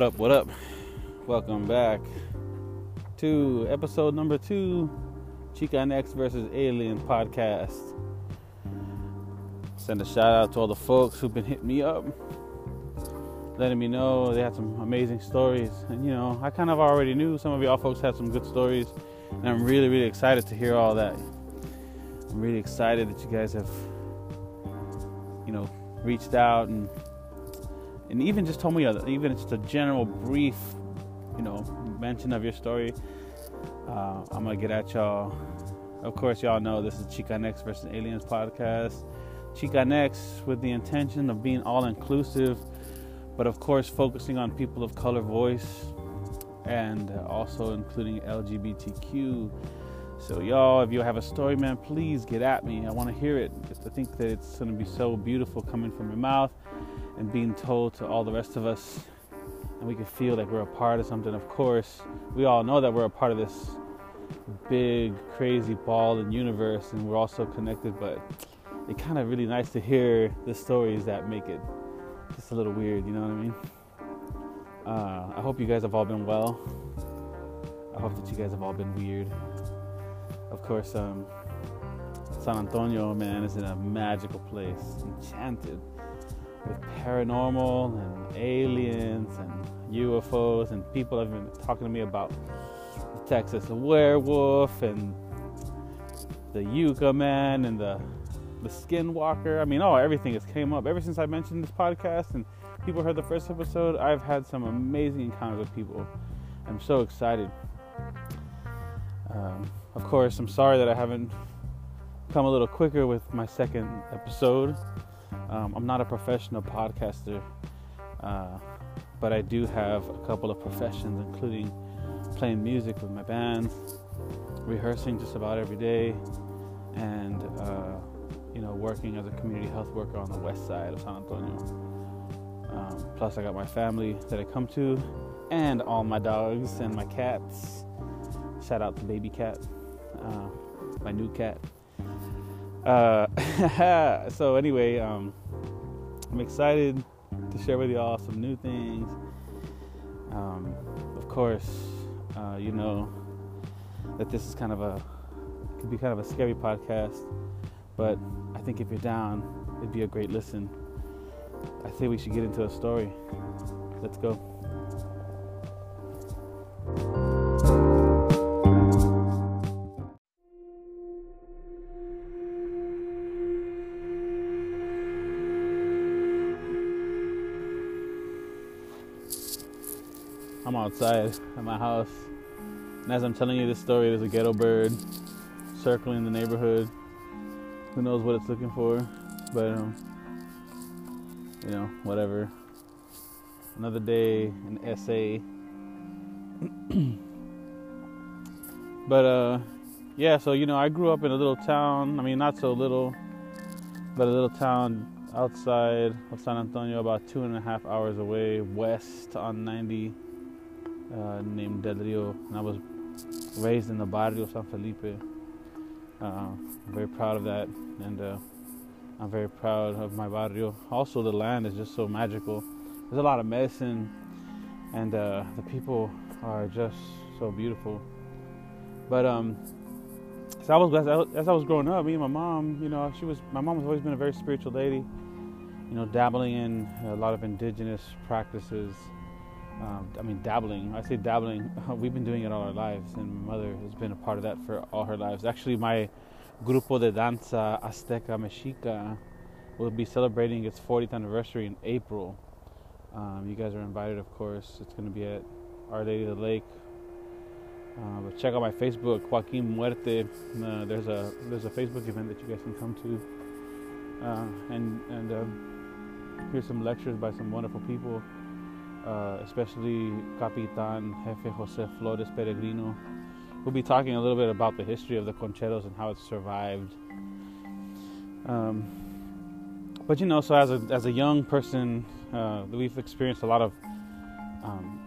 What up? What up? Welcome back to episode number two, Chicanx versus Alien podcast. Send a shout out to all the folks who've been hitting me up, letting me know they had some amazing stories. And you know, I kind of already knew some of y'all folks had some good stories, and I'm really, really excited to hear all that. I'm really excited that you guys have, you know, reached out and and even just told me a, even just a general brief, you know, mention of your story. Uh, I'm gonna get at y'all. Of course, y'all know this is Chicanx versus Aliens podcast. Chicanx with the intention of being all inclusive, but of course focusing on people of color voice and also including LGBTQ. So y'all, if you have a story, man, please get at me. I want to hear it. Just I think that it's gonna be so beautiful coming from your mouth and being told to all the rest of us and we can feel like we're a part of something. Of course we all know that we're a part of this big crazy ball and universe and we're all so connected but it's kind of really nice to hear the stories that make it just a little weird you know what i mean? Uh, i hope you guys have all been well. I hope that you guys have all been weird. Of course um, san antonio man is in a magical place. Enchanted with paranormal and aliens and UFOs, and people have been talking to me about the Texas werewolf and the Yucca man and the the Skinwalker. I mean, oh, everything has came up ever since I mentioned this podcast and people heard the first episode. I've had some amazing encounters with people. I'm so excited. Um, of course, I'm sorry that I haven't come a little quicker with my second episode. Um, I'm not a professional podcaster, uh, but I do have a couple of professions, including playing music with my band, rehearsing just about every day, and uh, you know, working as a community health worker on the west side of San Antonio. Um, plus, I got my family that I come to, and all my dogs and my cats. Shout out to Baby Cat, uh, my new cat. Uh, so anyway, um, I'm excited to share with y'all some new things. Um, of course, uh, you know that this is kind of a could be kind of a scary podcast, but I think if you're down, it'd be a great listen. I think we should get into a story. Let's go. Outside at my house. And as I'm telling you this story, there's a ghetto bird circling the neighborhood. Who knows what it's looking for? But, um, you know, whatever. Another day in SA. but, uh, yeah, so, you know, I grew up in a little town. I mean, not so little, but a little town outside of San Antonio, about two and a half hours away, west on 90 uh, named Del Rio, and I was raised in the barrio San Felipe. Uh, I'm very proud of that, and uh, I'm very proud of my barrio. Also, the land is just so magical. There's a lot of medicine, and uh, the people are just so beautiful. But um, so I was as I was growing up, me and my mom, you know, she was my mom has always been a very spiritual lady. You know, dabbling in a lot of indigenous practices um, I mean, dabbling. I say dabbling. We've been doing it all our lives, and my mother has been a part of that for all her lives. Actually, my Grupo de Danza Azteca Mexica will be celebrating its 40th anniversary in April. Um, you guys are invited, of course. It's going to be at Our Lady of the Lake. Uh, but check out my Facebook, Joaquin Muerte. Uh, there's a there's a Facebook event that you guys can come to, uh, and and um, here's some lectures by some wonderful people uh, especially Capitan Jefe Jose Flores Peregrino. We'll be talking a little bit about the history of the concheros and how it survived. Um, but you know, so as a as a young person, uh, we've experienced a lot of, um,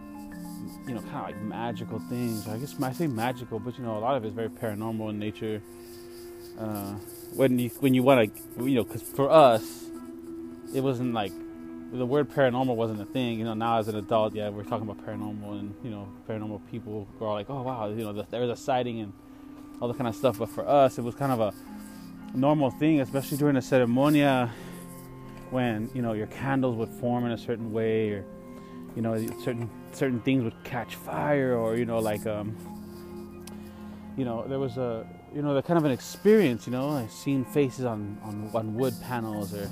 you know, kind of like magical things. I guess I say magical, but you know, a lot of it is very paranormal in nature. Uh, when you when you want to, you know, because for us, it wasn't like the word paranormal wasn't a thing. You know, now as an adult, yeah, we're talking about paranormal and you know, paranormal people are like, oh wow, you know, there's a sighting and all that kind of stuff. But for us, it was kind of a normal thing, especially during the ceremonia, when you know your candles would form in a certain way, or you know, certain certain things would catch fire, or you know, like um, you know, there was a you know, the kind of an experience. You know, I've seen faces on on, on wood panels or.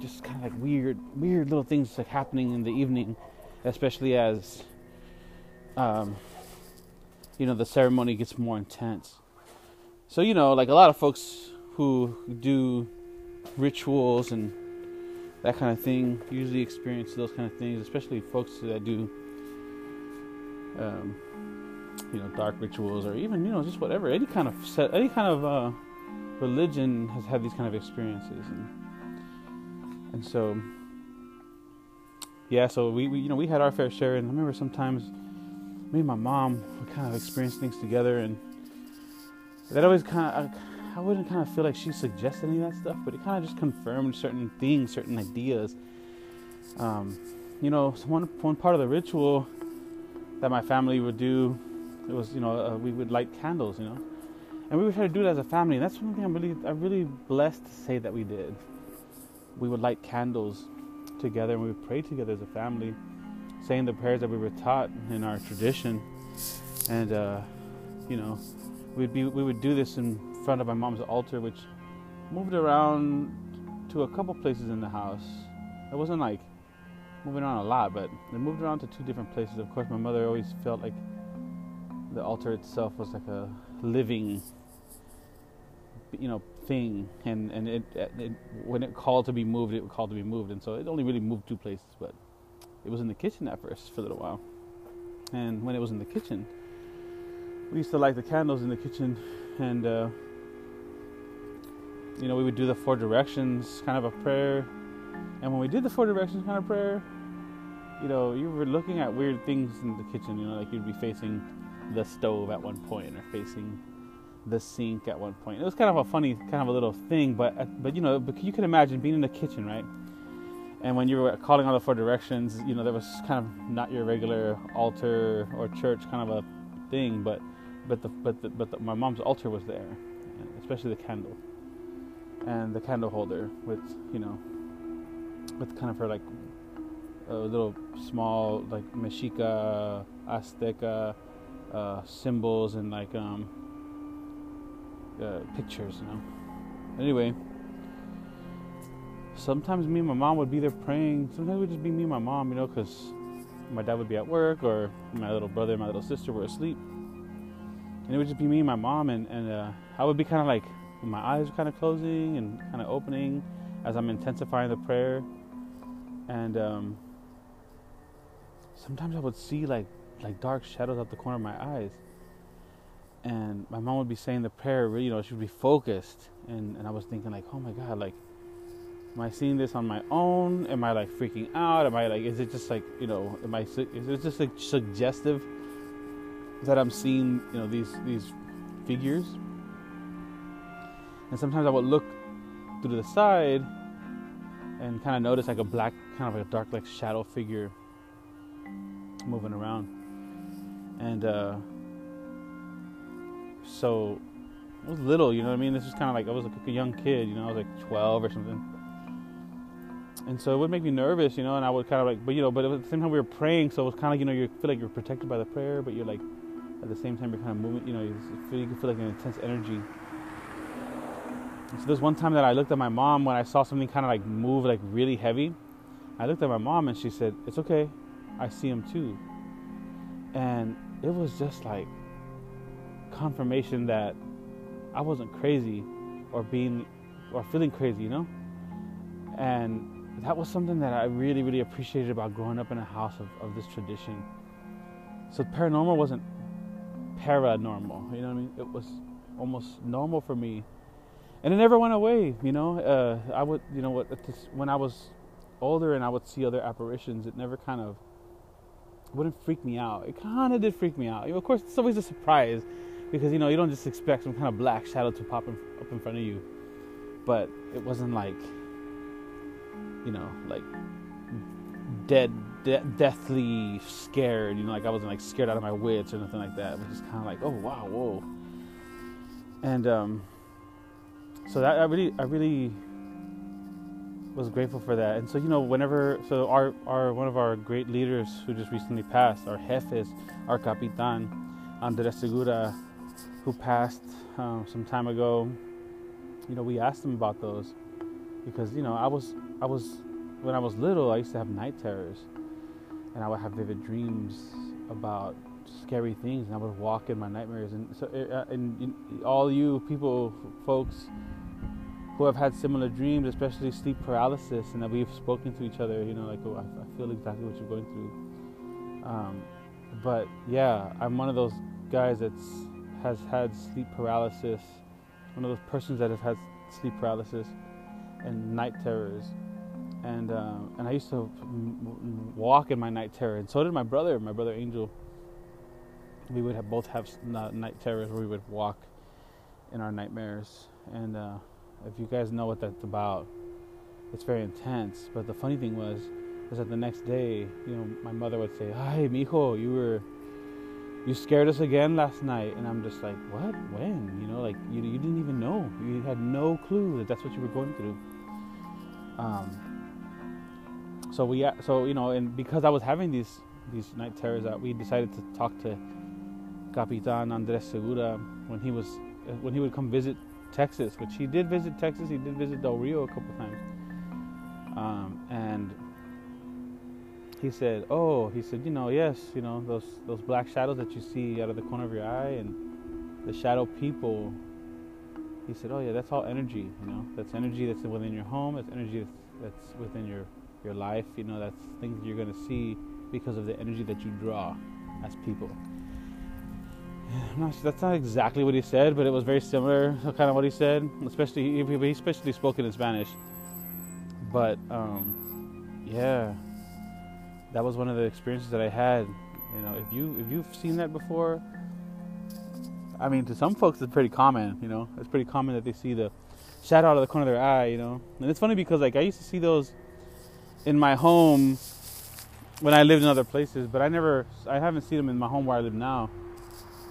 Just kind of like weird, weird little things like happening in the evening, especially as, um, you know, the ceremony gets more intense. So you know, like a lot of folks who do rituals and that kind of thing usually experience those kind of things, especially folks that do, um, you know, dark rituals or even you know just whatever, any kind of set, any kind of uh, religion has had these kind of experiences and and so yeah, so we, we you know we had our fair share, and I remember sometimes me and my mom would kind of experience things together, and that always kind of I, I wouldn't kind of feel like she suggested any of that stuff, but it kind of just confirmed certain things, certain ideas. Um, you know, one one part of the ritual that my family would do, it was you know uh, we would light candles, you know, and we would try to do it as a family. And that's one thing I'm really I'm really blessed to say that we did we would light candles together and we would pray together as a family, saying the prayers that we were taught in our tradition. And uh, you know, we'd be we would do this in front of my mom's altar, which moved around to a couple places in the house. It wasn't like moving around a lot, but it moved around to two different places. Of course, my mother always felt like the altar itself was like a living, you know, thing, and and it, it, when it called to be moved, it called to be moved, and so it only really moved two places, but it was in the kitchen at first for a little while, and when it was in the kitchen, we used to light the candles in the kitchen, and uh, you know we would do the four directions kind of a prayer, and when we did the four directions kind of prayer, you know you were looking at weird things in the kitchen, you know like you'd be facing the stove at one point or facing the sink at one point. It was kind of a funny, kind of a little thing, but uh, but you know, you can imagine being in the kitchen, right? And when you were calling all the four directions, you know, there was kind of not your regular altar or church kind of a thing, but but the but the, but the, my mom's altar was there, especially the candle and the candle holder with you know with kind of her like a little small like Mexica Azteca uh, symbols and like um uh, pictures, you know. Anyway, sometimes me and my mom would be there praying. Sometimes it would just be me and my mom, you know, because my dad would be at work or my little brother and my little sister were asleep. And it would just be me and my mom, and, and uh, I would be kind of like, my eyes are kind of closing and kind of opening as I'm intensifying the prayer. And um, sometimes I would see like like dark shadows out the corner of my eyes and my mom would be saying the prayer, you know, she would be focused, and, and I was thinking like, oh my God, like, am I seeing this on my own? Am I like freaking out? Am I like, is it just like, you know, am I, is it just like suggestive that I'm seeing, you know, these these figures? And sometimes I would look through the side and kind of notice like a black, kind of like a dark, like shadow figure moving around, and. uh so I was little, you know what I mean? This was kind of like I was like a young kid, you know, I was like 12 or something. And so it would make me nervous, you know, and I would kind of like, but you know, but at the same time we were praying, so it was kind of, you know, you feel like you're protected by the prayer, but you're like, at the same time you're kind of moving, you know, you feel, you feel like an intense energy. And so there's one time that I looked at my mom when I saw something kind of like move like really heavy. I looked at my mom and she said, "It's okay, I see him too." And it was just like confirmation that I wasn't crazy or being or feeling crazy, you know? And that was something that I really, really appreciated about growing up in a house of, of this tradition. So paranormal wasn't paranormal, you know what I mean? It was almost normal for me. And it never went away, you know? Uh, I would, you know, what when I was older and I would see other apparitions, it never kind of wouldn't freak me out. It kind of did freak me out. Of course, it's always a surprise because you know you don't just expect some kind of black shadow to pop in, up in front of you but it wasn't like you know, like dead, de- deathly scared. You know, like I wasn't like scared out of my wits or nothing like that. It was just kind of like, oh wow, whoa. And um, so that I really, I really was grateful for that. And so you know, whenever so our our one of our great leaders who just recently passed, our jefes, our capitan, Andres Segura, who passed um, some time ago. You know, we asked him about those because you know I was I was when I was little I used to have night terrors, and I would have vivid dreams about scary things, and I would walk in my nightmares. And so, uh, and, and all you people, folks who have had similar dreams, especially sleep paralysis, and that we've spoken to each other, you know, like, oh, I, I feel exactly what you're going through. Um, but yeah, I'm one of those guys that's has had sleep paralysis, one of those persons that have had sleep paralysis and night terrors. And uh, and I used to walk in my night terror, and so did my brother, my brother Angel. We would have both have night terrors where we would walk in our nightmares. And uh, if you guys know what that's about, it's very intense. But the funny thing was, is that the next day, you know, my mother would say, "Hi, mijo, you were." You scared us again last night, and I'm just like, what? When? You know, like you, you didn't even know. You had no clue that that's what you were going through. Um, so we so you know and because I was having these these night terrors that we decided to talk to Capitan Andres Segura when he was when he would come visit Texas which he did visit Texas he did visit Del Rio a couple times um, and he said oh he said you know yes you know those those black shadows that you see out of the corner of your eye and the shadow people he said oh yeah that's all energy you know that's energy that's within your home that's energy that's, within your your life. You know, that's things you're going to see because of the energy that you draw as people. Not, that's not exactly what he said, but it was very similar to kind of what he said. Especially he, especially spoke in Spanish. But um, yeah, that was one of the experiences that I had. You know, if you if you've seen that before, I mean, to some folks it's pretty common. You know, it's pretty common that they see the shadow out of the corner of their eye. You know, and it's funny because like I used to see those in my home when I lived in other places, but I never, I haven't seen them in my home where I live now.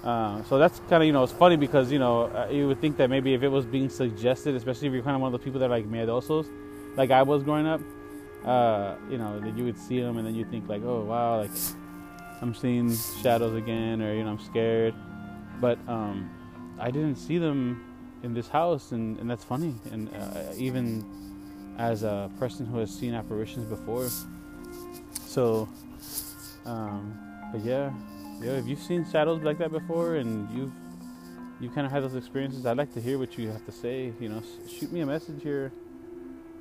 Uh, so that's kind of, you know, it's funny because, you know, uh, you would think that maybe if it was being suggested, especially if you're kind of one of those people that are like miedosos, like I was growing up, uh, you know, that you would see them and then you think like, oh, wow, like I'm seeing shadows again or, you know, I'm scared. But um, I didn't see them in this house and, and that's funny. And uh, even as a person who has seen apparitions before. So, um, but yeah, yeah, if you've seen shadows like that before and you've you kind of had those experiences, I'd like to hear what you have to say. You know, shoot me a message here,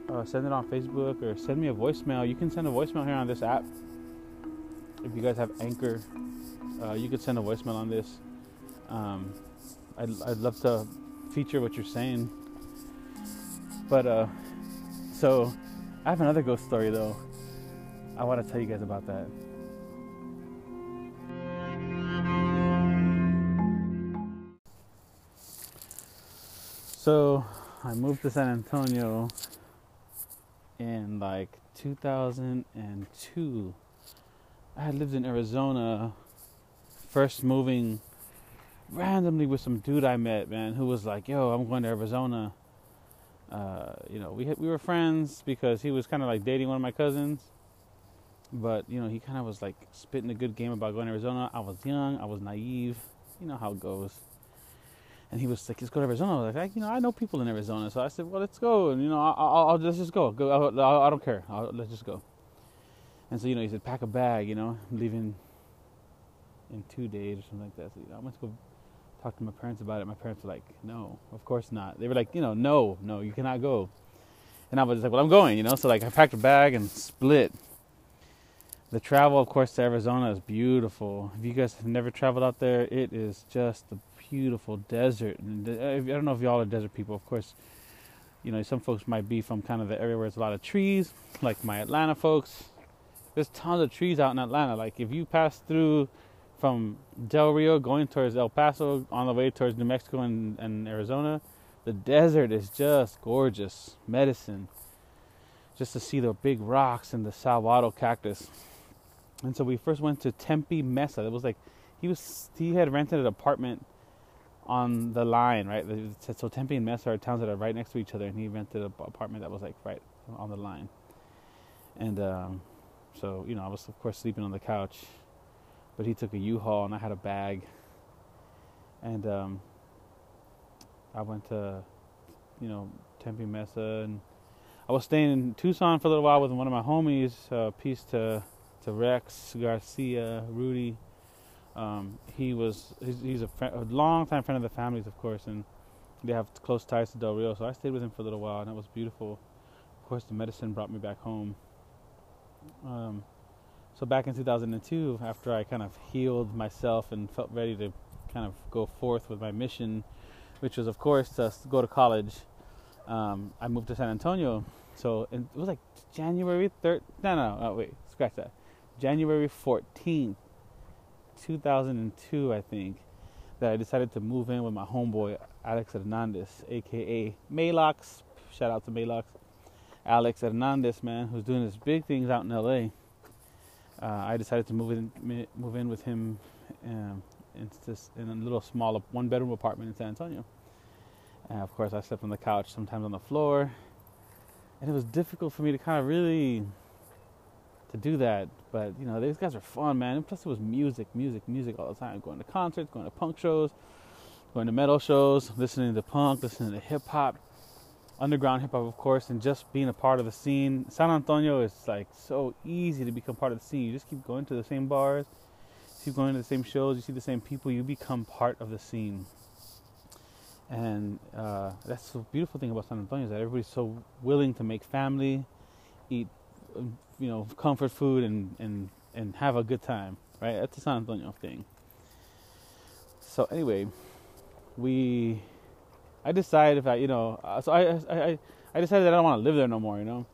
uh, send it on Facebook, or send me a voicemail. You can send a voicemail here on this app. If you guys have Anchor, uh, you could send a voicemail on this. Um, I'd, I'd love to feature what you're saying. But uh, so, I have another ghost story though. I want to tell you guys about that. So, I moved to San Antonio in like 2002. I had lived in Arizona, first moving randomly with some dude I met, man, who was like, "Yo, I'm going to Arizona." uh, you know, we we were friends because he was kind of like dating one of my cousins. But you know, he kind of was like spitting a good game about going to Arizona. I was young, I was naive, you know how it goes. And he was like, "Let's go to Arizona." I was like, "You know, I know people in Arizona," so I said, "Well, let's go." And you know, I'll, I'll, let's just go. Go. I'll, I do not care. Let's just go. And so you know, he said, "Pack a bag." You know, leaving in two days or something like that. So you know, I'm gonna go talk to my parents about it. My parents were like, "No, of course not." They were like, "You know, no, no, you cannot go." And I was like, "Well, I'm going," you know. So like, I packed a bag and split. The travel, of course, to Arizona is beautiful. If you guys have never traveled out there, it is just a beautiful desert. And I don't know if y'all are desert people. Of course, you know some folks might be from kind of the area where there's a lot of trees, like my Atlanta folks. There's tons of trees out in Atlanta. Like if you pass through from Del Rio going towards El Paso on the way towards New Mexico and, and Arizona, the desert is just gorgeous. Medicine. just to see the big rocks and the salvado cactus. And so we first went to Tempe Mesa. It was like he was he had rented an apartment on the line, right? So Tempe and Mesa are towns that are right next to each other, and he rented an apartment that was like right on the line. And um, so you know, I was of course sleeping on the couch, but he took a U-Haul and I had a bag. And um, I went to, you know, Tempe Mesa, and I was staying in Tucson for a little while with one of my homies. Uh, peace to to Rex Garcia, Rudy. Um, he was he's, he's a, friend, a long time friend of the family's, of course, and they have close ties to Del Rio. So I stayed with him for a little while, and it was beautiful. Of course, the medicine brought me back home. Um, so back in 2002, after I kind of healed myself and felt ready to kind of go forth with my mission, which was, of course, to go to college, um, I moved to San Antonio. So it was like January 3rd. No, no, oh, wait, scratch that. January 14th, 2002, I think, that I decided to move in with my homeboy, Alex Hernandez, aka Malox. Shout out to Malox. Alex Hernandez, man, who's doing his big things out in LA. Uh, I decided to move in, move in with him um, in, this, in a little small one bedroom apartment in San Antonio. And of course, I slept on the couch, sometimes on the floor, and it was difficult for me to kind of really to do that. But you know, these guys are fun, man. And plus, it was music, music, music all the time. Going to concerts, going to punk shows, going to metal shows, listening to punk, listening to hip hop underground hip hop, of course, and just being a part of the scene. San Antonio is like so easy to become part of the scene. You just keep going to the same bars, keep going to the same shows, you see the same people, you become part of the scene. And uh, that's the beautiful thing about San Antonio is that everybody's so willing to make family, eat, you know, comfort food, and and and have a good time. Right? That's the San Antonio thing. So anyway, we I decided I, you know, uh, so I, I, I decided that I don't want to live there no more, you know.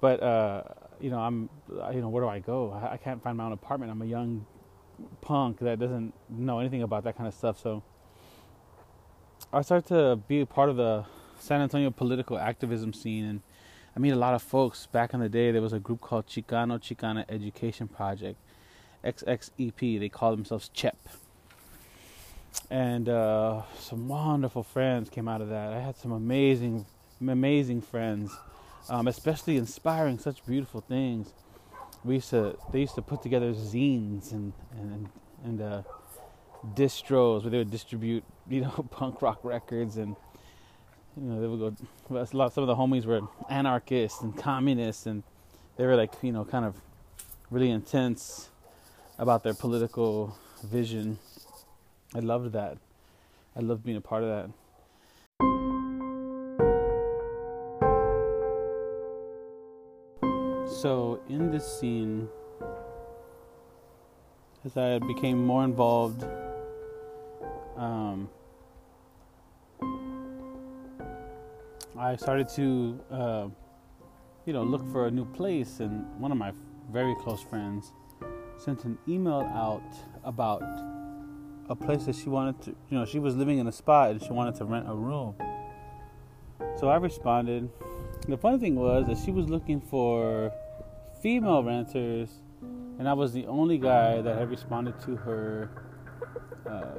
But, uh, you know, I'm, you know, where do I go? I, I can't find my own apartment. I'm a young punk that doesn't know anything about that kind of stuff. So I started to be a part of the San Antonio political activism scene, and I meet a lot of folks. Back in the day, there was a group called Chicano Chicana Education Project, XXEP. They call themselves CHEP and uh, some wonderful friends came out of that. I had some amazing, amazing friends, um, especially inspiring such beautiful things. We used to they used to put together zines and and and uh, distros where they would distribute you know punk rock records and you know they would go. A lot some of the homies were anarchists and communists and they were like you know kind of really intense about their political vision I loved that. I loved being a part of that. So, in this scene, as I became more involved, um, I started to, uh, you know, look for a new place, and one of my very close friends sent an email out about a place that she wanted to, you know, she was living in a spot and she wanted to rent a room. So I responded. The funny thing was that she was looking for female renters, and I was the only guy that had responded to her uh,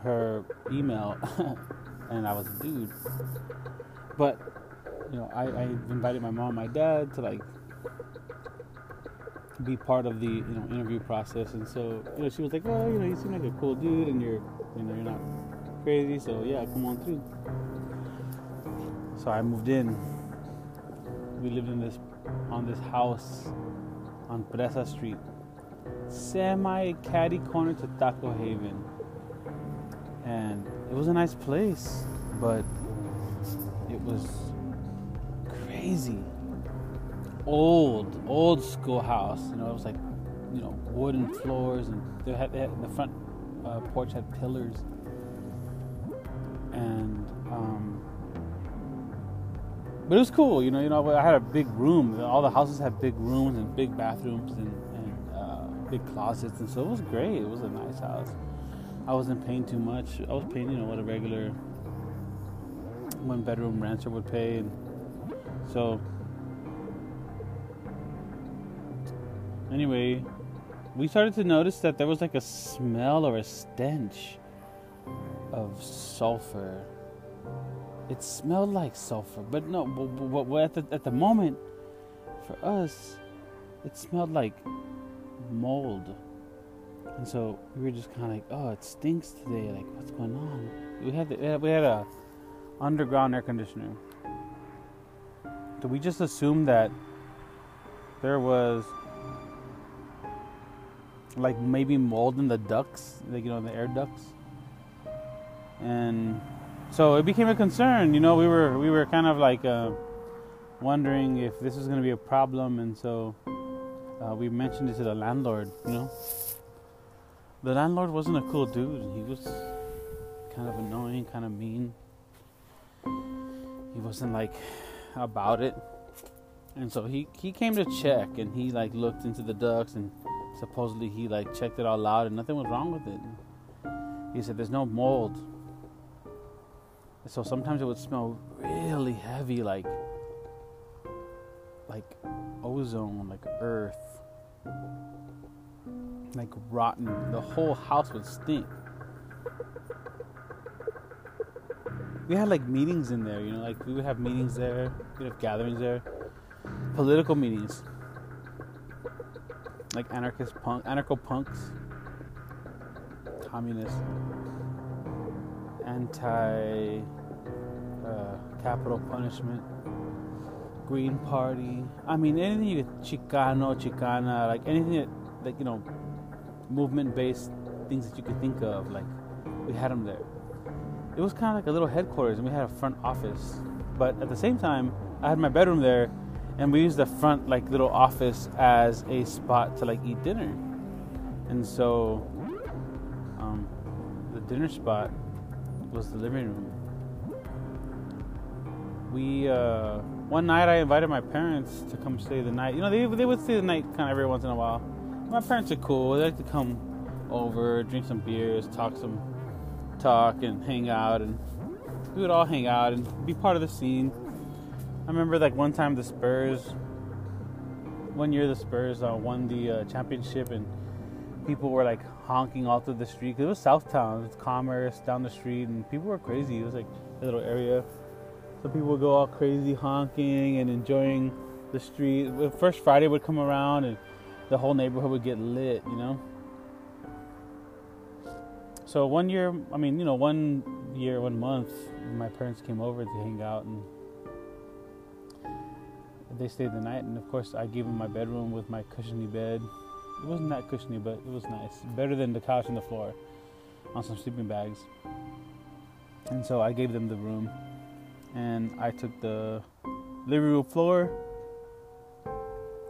her email, and I was a dude. But you know, I, I invited my mom, my dad to like be part of the you know interview process. And so you know she was like, well, you know, you seem like a cool dude, and you're you know you're not crazy, so yeah, come on through. So I moved in. We lived in this on this house on Presa Street, semi caddy corner to Taco Haven, and it was a nice place, but it was crazy old, old school house. You know, it was like, you know, wooden floors, and they had, they had the front uh, porch had pillars, and um, but it was cool. You know, you know, I had a big room. All the houses had big rooms and big bathrooms and, and uh, big closets, and so it was great. It was a nice house. I wasn't paying too much. I was paying, you know, what a regular one bedroom renter would pay. And so, anyway, we started to notice that there was like a smell or a stench of sulfur. It smelled like sulfur, but no, but, but at, the, at the moment, for us, it smelled like mold. And so we were just kind of like, oh, it stinks today. Like, what's going on? We had, we had a underground air conditioning. So we just assume that there was like maybe mold in the ducts, like you know, the air ducts. And so it became a concern. You know, we were we were kind of like uh, wondering if this was going to be a problem, and so uh, we mentioned it to the landlord. You know, the landlord wasn't a cool dude. He was kind of annoying, kind of mean. He wasn't like about it. And so he, he came to check and he like looked into the ducts and supposedly he like checked it all out and nothing was wrong with it. He said there's no mold. So sometimes it would smell really heavy like like ozone, like earth. Like rotten. The whole house would stink. We had like meetings in there, you know, like we would have meetings there, we'd have gatherings there political meetings, like anarchist punk, anarcho punks, communist, anti uh, capital punishment, Green Party. I mean, anything you Chicano, Chicana, like anything that, like you know, movement based things that you could think of. Like we had them there. It was kind of like a little headquarters, and we had a front office. But at the same time, I had my bedroom there and we used the front like little office as a spot to like eat dinner. And so um, the dinner spot was the living room. We uh, one night i invited my parents to come stay the night. You know they, they would stay the night kind of every once in a while. My parents are cool. They like to come over drink some beers talk some talk and hang out and we would all hang out and be part of the scene I remember like one time the Spurs, one year the Spurs uh, won the uh, championship and people were like honking all through the street. Cause it was Southtown, it was Commerce down the street, and people were crazy. It was like a little area, so people would go all crazy honking and enjoying the street. First Friday would come around and the whole neighborhood would get lit, you know. So one year, I mean, you know, one year, one month, my parents came over to hang out and they stayed the night, and of course, I gave them my bedroom with my cushiony bed. It wasn't that cushiony, but it was nice. Better than the couch on the floor on some sleeping bags. And so I gave them the room, and I took the living room floor.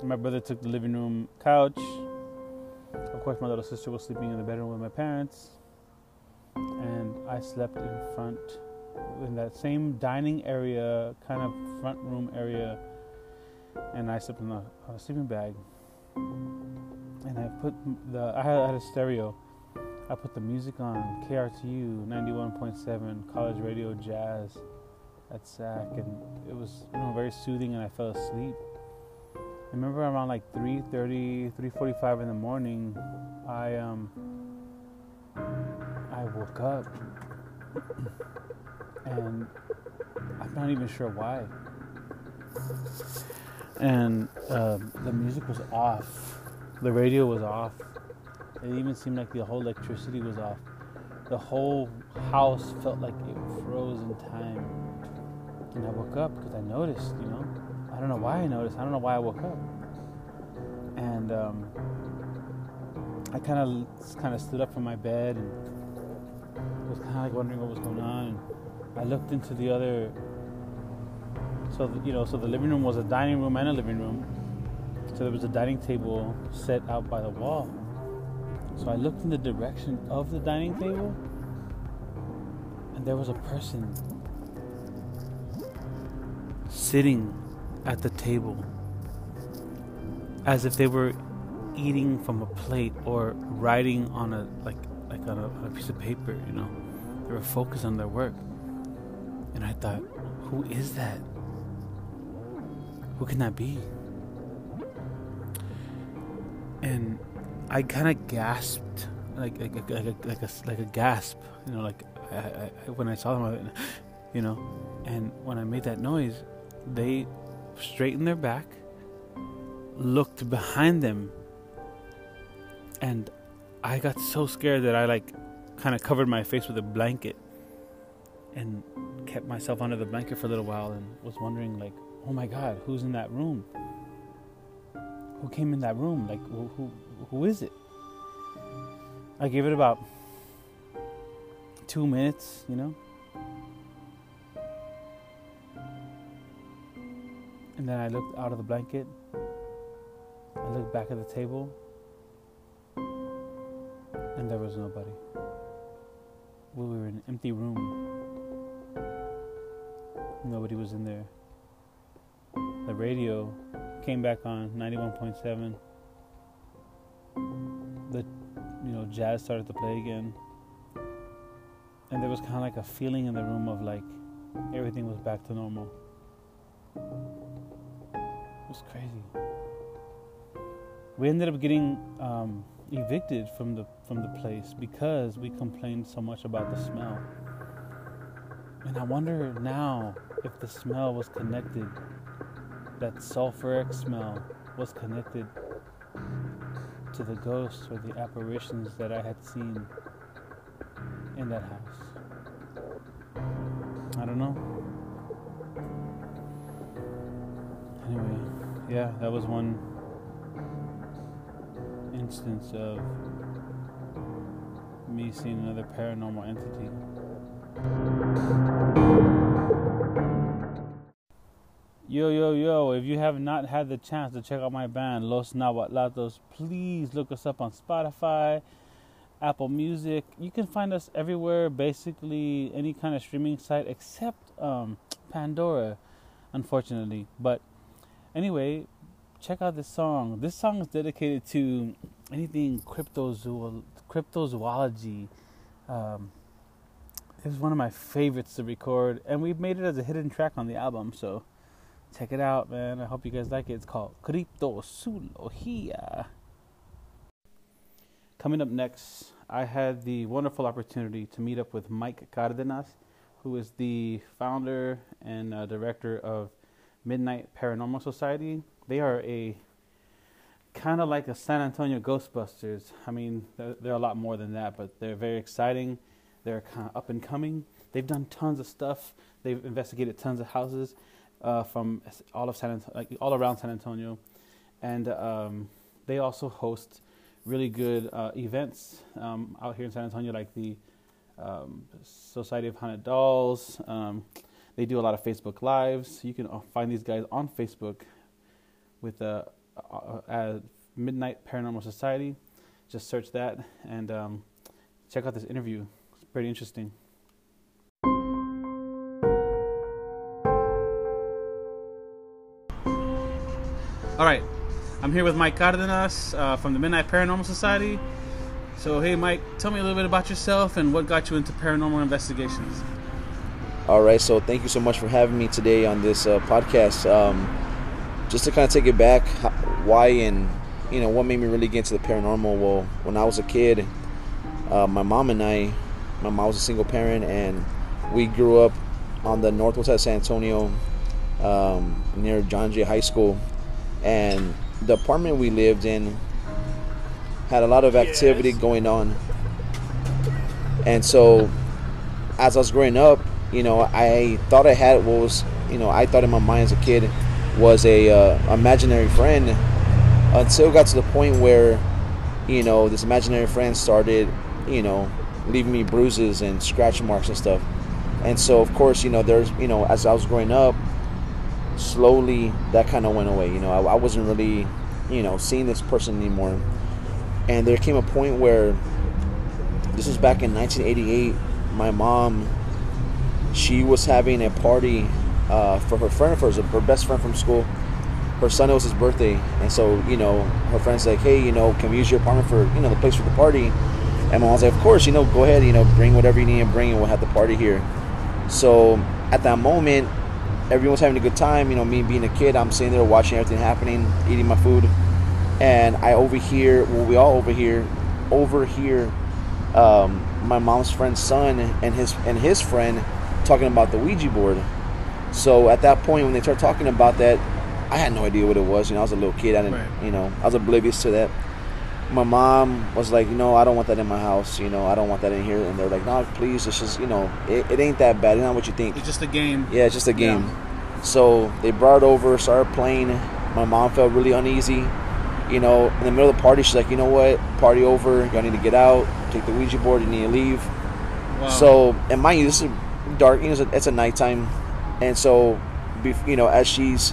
My brother took the living room couch. Of course, my little sister was sleeping in the bedroom with my parents, and I slept in front in that same dining area, kind of front room area and I slept in a, a sleeping bag. And I put the I had, I had, a stereo. I put the music on KRTU 91.7 College Radio Jazz at SAC, and it was you know very soothing, and I fell asleep. I remember around like 3:30, 3:45 in the morning, I um I woke up, and I'm not even sure why and uh, the music was off. The radio was off. It even seemed like the whole electricity was off. The whole house felt like it froze in time. And I woke up because I noticed, you know. I don't know why I noticed. I don't know why I woke up. And um, I kind of kind of stood up from my bed and was kind of like wondering what was going on. I looked into the other so you know, so the living room was a dining room and a living room. So there was a dining table set out by the wall. So I looked in the direction of the dining table, and there was a person sitting at the table as if they were eating from a plate or writing on a like like on a, on a piece of paper. You know, were focused on their work, and I thought, who is that? Who can that be? and I kind of gasped, like like like like a, like a, gasp, you know, like I, I, when I saw them, you know, and when I made that noise, they straightened their back, looked behind them, and I got so scared that I like kind of covered my face with a blanket and kept myself under the blanket for a little while and was wondering like, oh my god, who's in that room? Who came in that room? Like who who, who is it? I gave it about two minutes, you know. And then I looked out of the blanket. I looked back at the table. And there was nobody. We were in an empty room. Nobody was in there. The radio came back on 91.7. The you know jazz started to play again. And there was kind of like a feeling in the room of like everything was back to normal. It was crazy. We ended up getting um, evicted from the from the place because we complained so much about the smell. And I wonder now if the smell was connected, that sulfuric smell was connected to the ghosts or the apparitions that I had seen in that house. I don't know. Anyway, yeah, that was one instance of me seeing another paranormal entity. Yo, yo, yo, if you have not had the chance to check out my band, Los Nahuatlatos, please look us up on Spotify, Apple Music. You can find us everywhere, basically any kind of streaming site except um, Pandora, unfortunately. But anyway, check out this song. This song is dedicated to anything cryptozool- cryptozoology. Um, it was one of my favorites to record, and we've made it as a hidden track on the album. So check it out, man. I hope you guys like it. It's called Cryptozoología. Coming up next, I had the wonderful opportunity to meet up with Mike Cardenas, who is the founder and uh, director of Midnight Paranormal Society. They are a kind of like the San Antonio Ghostbusters. I mean, they're, they're, a lot more than that, but they're very exciting. They're kind of up and coming. They've done tons of stuff. They've investigated tons of houses uh, from all of San Antonio, like all around San Antonio, and um, they also host really good uh, events um, out here in San Antonio, like the um, Society of Haunted Dolls. Um, they do a lot of Facebook Lives. You can uh, find these guys on Facebook with uh, uh, Midnight Paranormal Society. Just search that and um, check out this interview. It's pretty interesting. All right, I'm here with Mike Cardenas uh, from the Midnight Paranormal Society. So, hey, Mike, tell me a little bit about yourself and what got you into paranormal investigations. All right, so thank you so much for having me today on this uh, podcast. Um, just to kind of take it back, why and you know what made me really get into the paranormal. Well, when I was a kid, uh, my mom and I, my mom was a single parent, and we grew up on the northwest side of San Antonio, um, near John Jay High School, and the apartment we lived in had a lot of activity yes. going on. And so, as I was growing up, you know, I thought I had what was, you know, I thought in my mind as a kid was a uh, imaginary friend until it got to the point where, you know, this imaginary friend started, you know, leaving me bruises and scratch marks and stuff. And so, of course, you know, there's, you know, as I was growing up, slowly that kind of went away. You know, I, I wasn't really, you know, seeing this person anymore. And there came a point where this was back in 1988. My mom she was having a party uh, for her friend, of hers, her best friend from school. Her son, it was his birthday, and so you know, her friend's like, "Hey, you know, can we use your apartment for you know the place for the party?" And my mom's like, "Of course, you know, go ahead, you know, bring whatever you need and bring, and we'll have the party here." So at that moment, everyone's having a good time. You know, me being a kid, I'm sitting there watching everything happening, eating my food, and I overhear. Well, we all overhear, overhear um, my mom's friend's son and his and his friend talking about the Ouija board. So at that point, when they start talking about that, I had no idea what it was. You know, I was a little kid. I didn't, Right. you know, I was oblivious to that. My mom was like, no, I don't want that in my house. You know, I don't want that in here. And they're like, no, please, it's just, you know, it, it ain't that bad. It's not what you think. It's just a game. Yeah, it's just a game. So they brought it over, started playing. My mom felt really uneasy. You know, in the middle of the party, she's like, you know what? Party over. Y'all need to get out. Take the Ouija board. You need to leave. Wow. So, and mind you, this is dark. You know, it's, a, it's a nighttime, and so, you know, as she's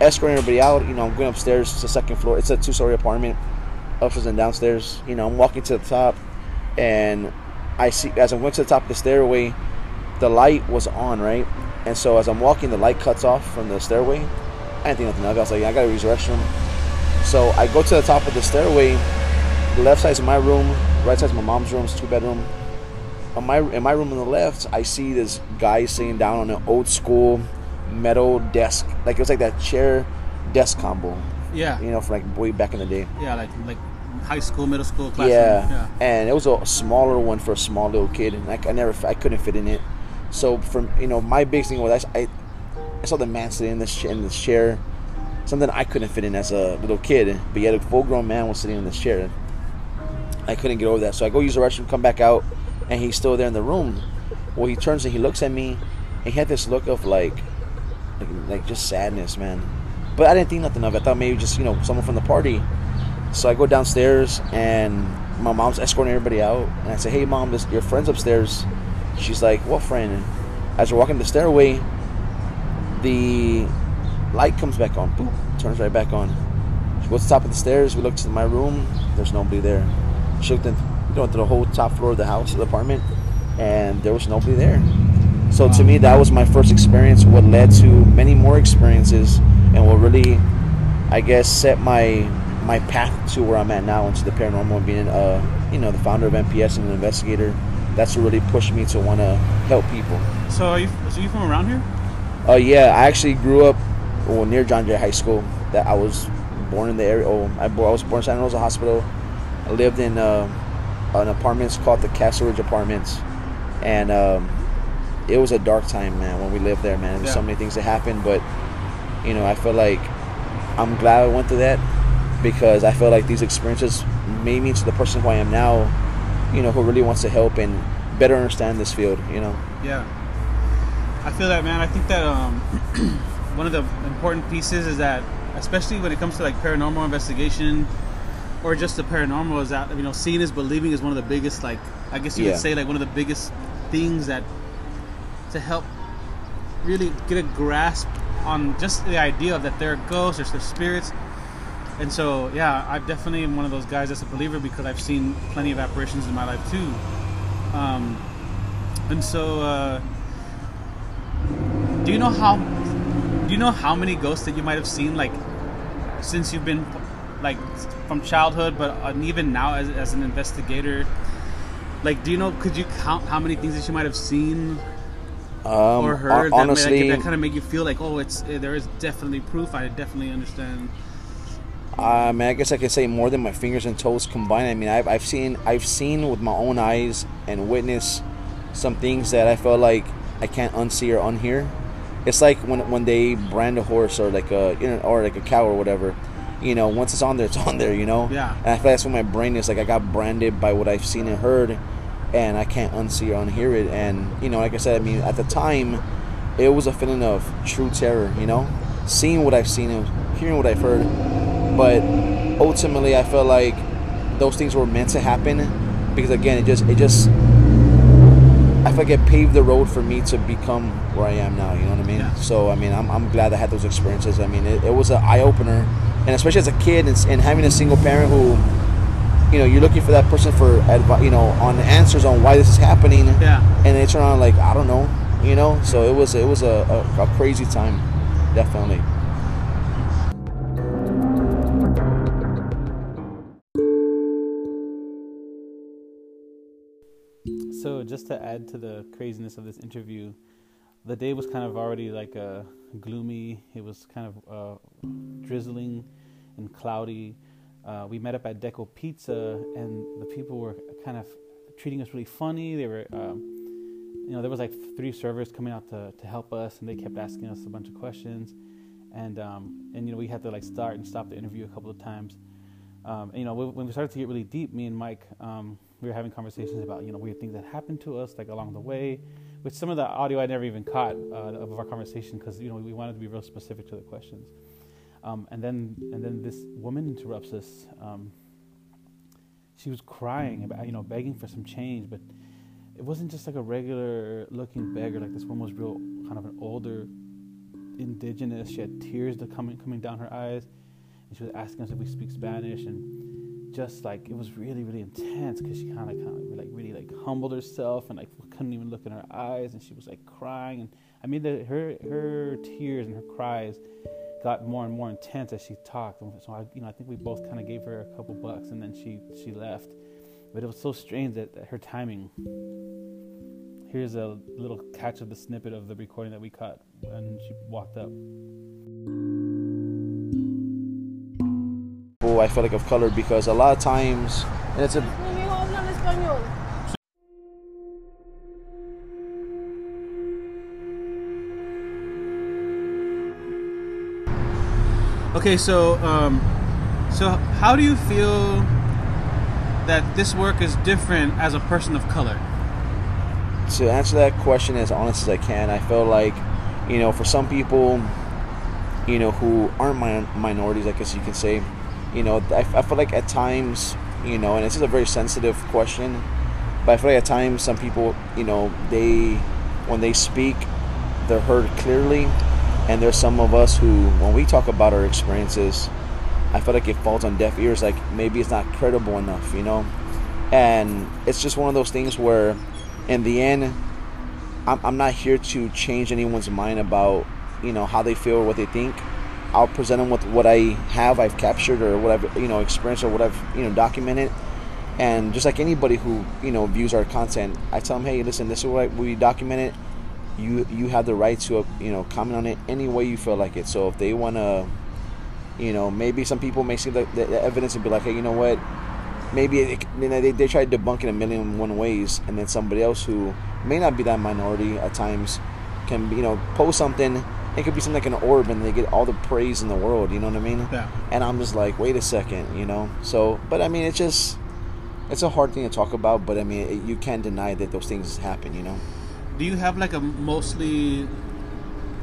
escorting everybody out, you know, I'm going upstairs. to a second floor. It's a two-story apartment, upstairs and downstairs. You know, I'm walking to the top, and I see as I'm going to the top of the stairway, the light was on, right? And so as I'm walking, the light cuts off from the stairway. I didn't think nothing of it. I was like, I gotta use the restroom. So I go to the top of the stairway. The left side's my room, right side's my mom's room. It's two bedroom on my in my room on the left, I see this guy sitting down on an old school metal desk, like it was like that chair desk combo, yeah, you know, from like way back in the day. yeah, like like high school, middle school classroom. Yeah. yeah. and it was a smaller one for a small little kid, and I, I never, I couldn't fit in it. So from you know, my big thing was I, I, I saw the man sitting in this in this chair, something I couldn't fit in as a little kid, but yet a full grown man was sitting in this chair. I couldn't get over that, so I go use the restroom, come back out, and he's still there in the room. Well, he turns and he looks at me, and he had this look of like, like, like just sadness, man. But I didn't think nothing of it. I thought maybe just you know someone from the party. So I go downstairs and my mom's escorting everybody out, and I say, "Hey, mom, this your friend's upstairs." She's like, "What friend?" As we're walking the stairway, the light comes back on. Boop, turns right back on. She goes to the top of the stairs. We look to my room. There's nobody there. She looked in, you know, to the whole top floor of the house, the apartment, and there was nobody there. So to me, that was my first experience. What led to many more experiences, and what really, I guess, set my my path to where I'm at now into the paranormal, and being, uh, you know, the founder of MPS and an investigator. That's what really pushed me to want to help people. So are you so you from around here? Uh, yeah, I actually grew up well, near John Jay High School. That I was born in the area. Oh, I, I was born in Santa Rosa Hospital. I lived in uh, an apartment called the Castle Ridge Apartments, and um, it was a dark time, man, when we lived there, man. There's so many things that happened, but you know, I feel like I'm glad I went through that because I feel like these experiences made me into the person who I am now. You know, who really wants to help and better understand this field. You know. Yeah. I feel that, man. I think that um, one of the important pieces is that, especially when it comes to like paranormal investigation or just the paranormal, is that you know seeing is believing is one of the biggest, like I guess you Yeah. would say, like one of the biggest things that to help really get a grasp on just the idea of that there are ghosts, there's there's spirits. And so, yeah, I definitely am one of those guys that's a believer because I've seen plenty of apparitions in my life too. Um, and so, uh, do you know how? Do you know how many ghosts that you might have seen, like, since you've been, like, from childhood, but even now as, as an investigator? Like, do you know? Could you count how many things that you might have seen Um, or that, honestly, may, that, kind of make you feel like, oh, it's uh, there is definitely proof. I definitely understand. I mean, I guess I could say more than my fingers and toes combined. I mean, I've, I've seen I've seen with my own eyes and witnessed some things that I felt like I can't unsee or unhear. It's like when when they brand a horse or like a you know, or like a cow or whatever. You know, once it's on there, it's on there. You know. Yeah. And I feel that's what my brain is like. I got branded by what I've seen and heard, and I can't unsee or unhear it. And you know, like I said, I mean, at the time, it was a feeling of true terror. You know, seeing what I've seen and hearing what I've heard but ultimately I felt like those things were meant to happen because again it just it just I feel like it paved the road for me to become where I am now you know what I mean Yeah. so I mean I'm, I'm glad I had those experiences I mean it, it was an eye-opener and especially as a kid and, and having a single parent who you know you're looking for that person for advice you know on answers on why this is happening Yeah. and they turn on like I don't know you know so it was it was a, a, a crazy time definitely So, just to add to the craziness of this interview, the day was kind of already like uh, gloomy. It was kind of uh, drizzling and cloudy. Uh, we met up at Deco Pizza, and the people were kind of treating us really funny. They were, um, you know, there was like three servers coming out to, to help us, and they kept asking us a bunch of questions, and um, and you know we had to like start and stop the interview a couple of times. Um, and, you know, when we started to get really deep, me and Mike, um, we were having conversations about you know weird things that happened to us like along the way, which some of the audio I never even caught uh, of our conversation because you know we wanted to be real specific to the questions. Um, and then and then this woman interrupts us. Um, she was crying about you know begging for some change, but it wasn't just like a regular looking beggar. Like this woman was real kind of an older indigenous. She had tears coming coming down her eyes, and she was asking us if we speak Spanish and just like it was really really intense because she kind of kind of like really like humbled herself and like couldn't even look in her eyes and she was like crying and I mean the, her her tears and her cries got more and more intense as she talked. So I, you know, I think we both kind of gave her a couple bucks, and then she she left. But it was so strange that, that her timing. Here's a little catch of the snippet of the recording that we cut when she walked up. Oh, I feel like of color because a lot of times, and it's a Okay, so um, so how do you feel that this work is different as a person of color? To answer that question as honest as I can, I feel like, you know, for some people, you know, who aren't min- minorities, I guess you can say, you know, I, I feel like at times, you know, and this is a very sensitive question, but I feel like at times some people, you know, they, when they speak, they're heard clearly and there's some of us who, when we talk about our experiences, I feel like it falls on deaf ears. Like maybe it's not credible enough, you know. And it's just one of those things where, in the end, I'm, I'm not here to change anyone's mind about, you know, how they feel or what they think. I'll present them with what I have, I've captured, or what I've, you know, experienced, or what I've, you know, documented. And just like anybody who, you know, views our content, I tell them, hey, listen, this is what we documented you you have the right to you know comment on it any way you feel like it. So if they want to, you know, maybe some people may see the, the, the, evidence and be like, hey, you know what? Maybe it, you know, they they try to debunk it a million and one ways, and then somebody else who may not be that minority at times can you know post something. It could be something like an orb, and they get all the praise in the world. You know what I mean? Yeah. And I'm just like, wait a second, you know. So, but I mean, it's just it's a hard thing to talk about, but I mean, it, you can't deny that those things happen. You know do you have like a mostly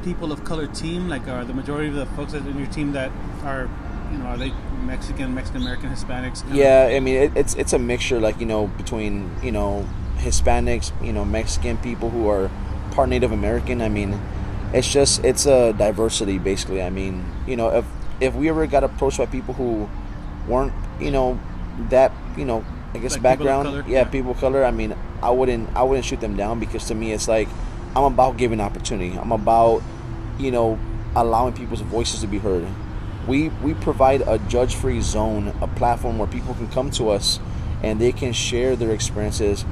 people of color team? Like, are the majority of the folks in your team that are, you know, are they Mexican, Mexican American, Hispanics? Yeah, I mean, it, it's it's a mixture, like you know, between you know Hispanics, you know, Mexican people who are part Native American. I mean, it's just it's a diversity basically. I mean, you know, if if we ever got approached by people who weren't, you know, that you know I guess like background. Yeah, yeah, people of color. I mean, I wouldn't I wouldn't shoot them down because to me it's like I'm about giving opportunity. I'm about you know allowing people's voices to be heard. We we provide a judge-free zone, a platform where people can come to us and they can share their experiences.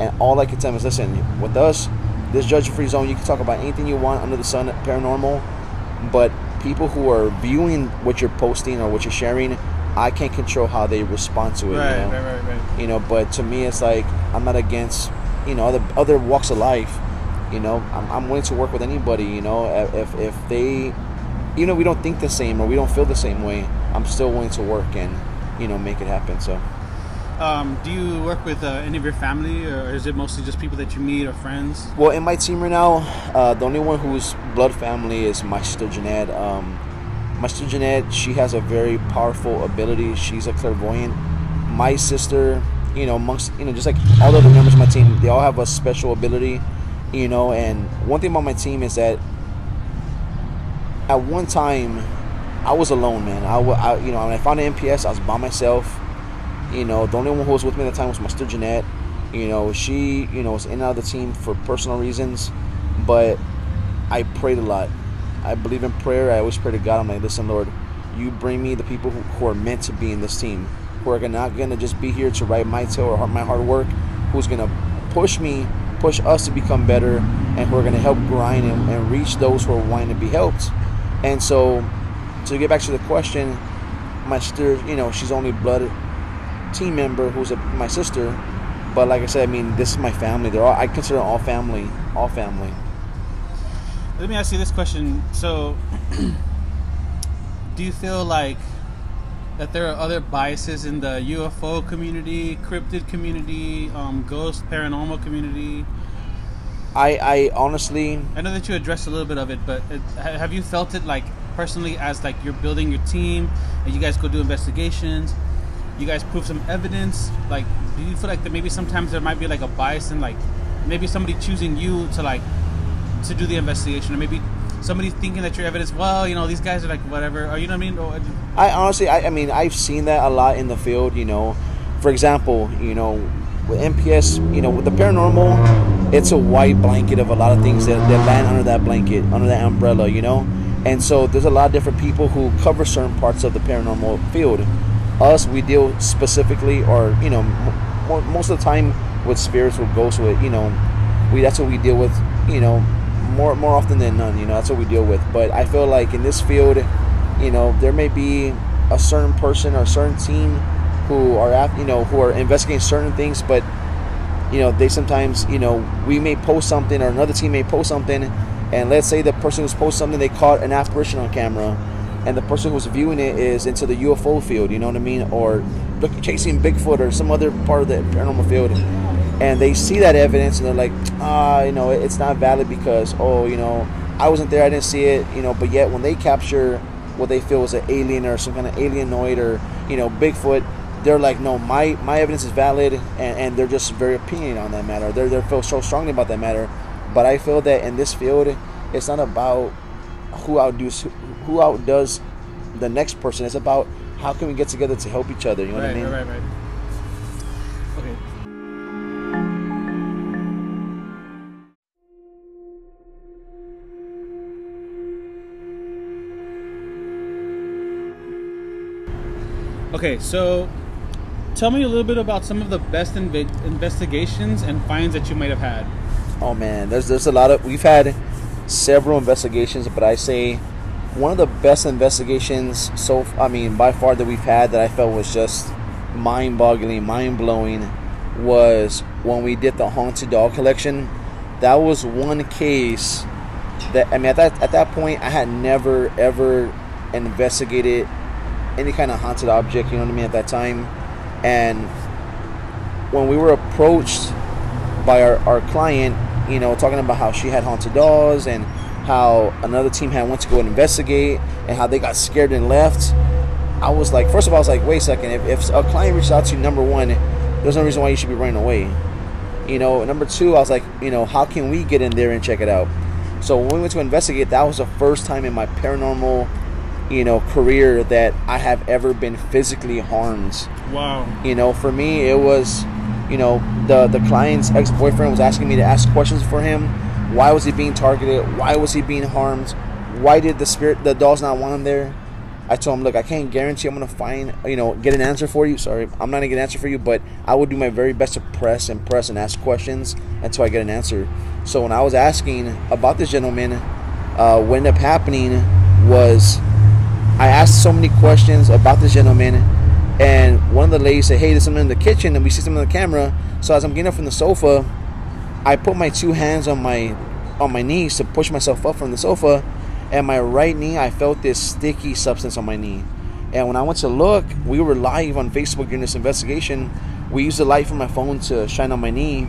And all I can tell them is, listen, with us, this judge-free zone, you can talk about anything you want under the sun, paranormal. But people who are viewing what you're posting or what you're sharing I can't control how they respond to it. Right, you know? right, right, right. You know, but to me, it's like I'm not against, you know, other other walks of life. You know, I'm, I'm willing to work with anybody. You know, if if they, you know, we don't think the same or we don't feel the same way, I'm still willing to work and, you know, make it happen. So. Um, do you work with uh, any of your family, or is it mostly just people that you meet or friends? Well, in my team right now, uh, the only one who's blood family is my sister Jeanette. Um, my sister Jeanette, she has a very powerful ability. She's a clairvoyant. My sister, you know, amongst you know, just like all the other members of my team, they all have a special ability, you know. And one thing about my team is that at one time, I was alone, man. I, I you know, when I found the MPS, I was by myself. You know, the only one who was with me at the time was my sister Jeanette. You know, she, you know, was in and out of the team for personal reasons, but I prayed a lot. I believe in prayer. I always pray to God. I'm like, listen, Lord, you bring me the people who, who are meant to be in this team, who are not going to just be here to write my tail or my hard work, who's going to push me, push us to become better, and who are going to help grind and, and reach those who are wanting to be helped. And so, to get back to the question, my sister, you know, she's only blood team member who's a, my sister. But like I said, I mean, this is my family. They're all I consider all family, all family. Let me ask you this question. So, do you feel like that there are other biases in the UFO community, cryptid community, um, ghost paranormal community? I, I honestly, I know that you addressed a little bit of it, but it, have you felt it like personally as like you're building your team and you guys go do investigations? You guys prove some evidence. Like, do you feel like that maybe sometimes there might be like a bias in like maybe somebody choosing you to like to do the investigation, or maybe somebody thinking that your evidence? Well, you know, these guys are like whatever. Or you know what I mean? I honestly, I, I mean, I've seen that a lot in the field. You know, for example, you know, with MPS, you know, with the paranormal, it's a white blanket of a lot of things that, that land under that blanket, under that umbrella. You know, and so there's a lot of different people who cover certain parts of the paranormal field. Us, we deal specifically, or you know, m- mo- most of the time with spirits, with ghosts, with you know, we that's what we deal with. You know, more more often than none. You know, that's what we deal with. But I feel like in this field, you know, there may be a certain person or a certain team who are af- you know who are investigating certain things, but you know they sometimes you know we may post something or another team may post something, and let's say the person who's posted something they caught an apparition on camera, and the person who's viewing it is into the UFO field. You know what I mean? Or chasing Bigfoot or some other part of the paranormal field and they see that evidence and they're like, ah, you know, it's not valid because, oh, you know, I wasn't there, I didn't see it, you know, but yet when they capture what they feel is an alien or some kind of alienoid or, you know, Bigfoot, they're like, no, my, my evidence is valid and, and they're just very opinionated on that matter. They're, they feel so strongly about that matter. But I feel that in this field, it's not about who outdoes who outdoes the next person. It's about how can we get together to help each other. You know right, what I mean? right, right, right. Okay, so tell me a little bit about some of the best inve- investigations and finds that you might have had. Oh man, there's there's a lot of we've had several investigations, but I say one of the best investigations so I mean by far that we've had that I felt was just mind-boggling, mind-blowing was when we did the haunted dog collection. That was one case that I mean at that at that point I had never ever investigated any kind of haunted object, you know what I mean, at that time. And when we were approached by our, our client, you know, talking about how she had haunted dolls and how another team had went to go and investigate and how they got scared and left. I was like, first of all, I was like, wait a second. If, if a client reaches out to you, number one, there's no reason why you should be running away. You know, number two, I was like, you know, how can we get in there and check it out? So when we went to investigate, that was the first time in my paranormal, you know, career that I have ever been physically harmed. Wow. you know for me it was you know the the client's ex-boyfriend was asking me to ask questions for him. Why was he being targeted? Why was he being harmed? Why did the spirit the dolls not want him there? I told him look i can't guarantee i'm gonna find you know get an answer for you. Sorry i'm not gonna get an answer for you but i will do my very best to press and press and ask questions until i get an answer. So when i was asking about this gentleman uh, what ended up happening was asked so many questions about this gentleman, and one of the ladies said, "Hey, there's someone in the kitchen," and we see someone on the camera. So as I'm getting up from the sofa, I put my two hands on my on my knees to push myself up from the sofa, and my right knee, I felt this sticky substance on my knee. And when I went to look, we were live on Facebook during this investigation. We used the light from my phone to shine on my knee,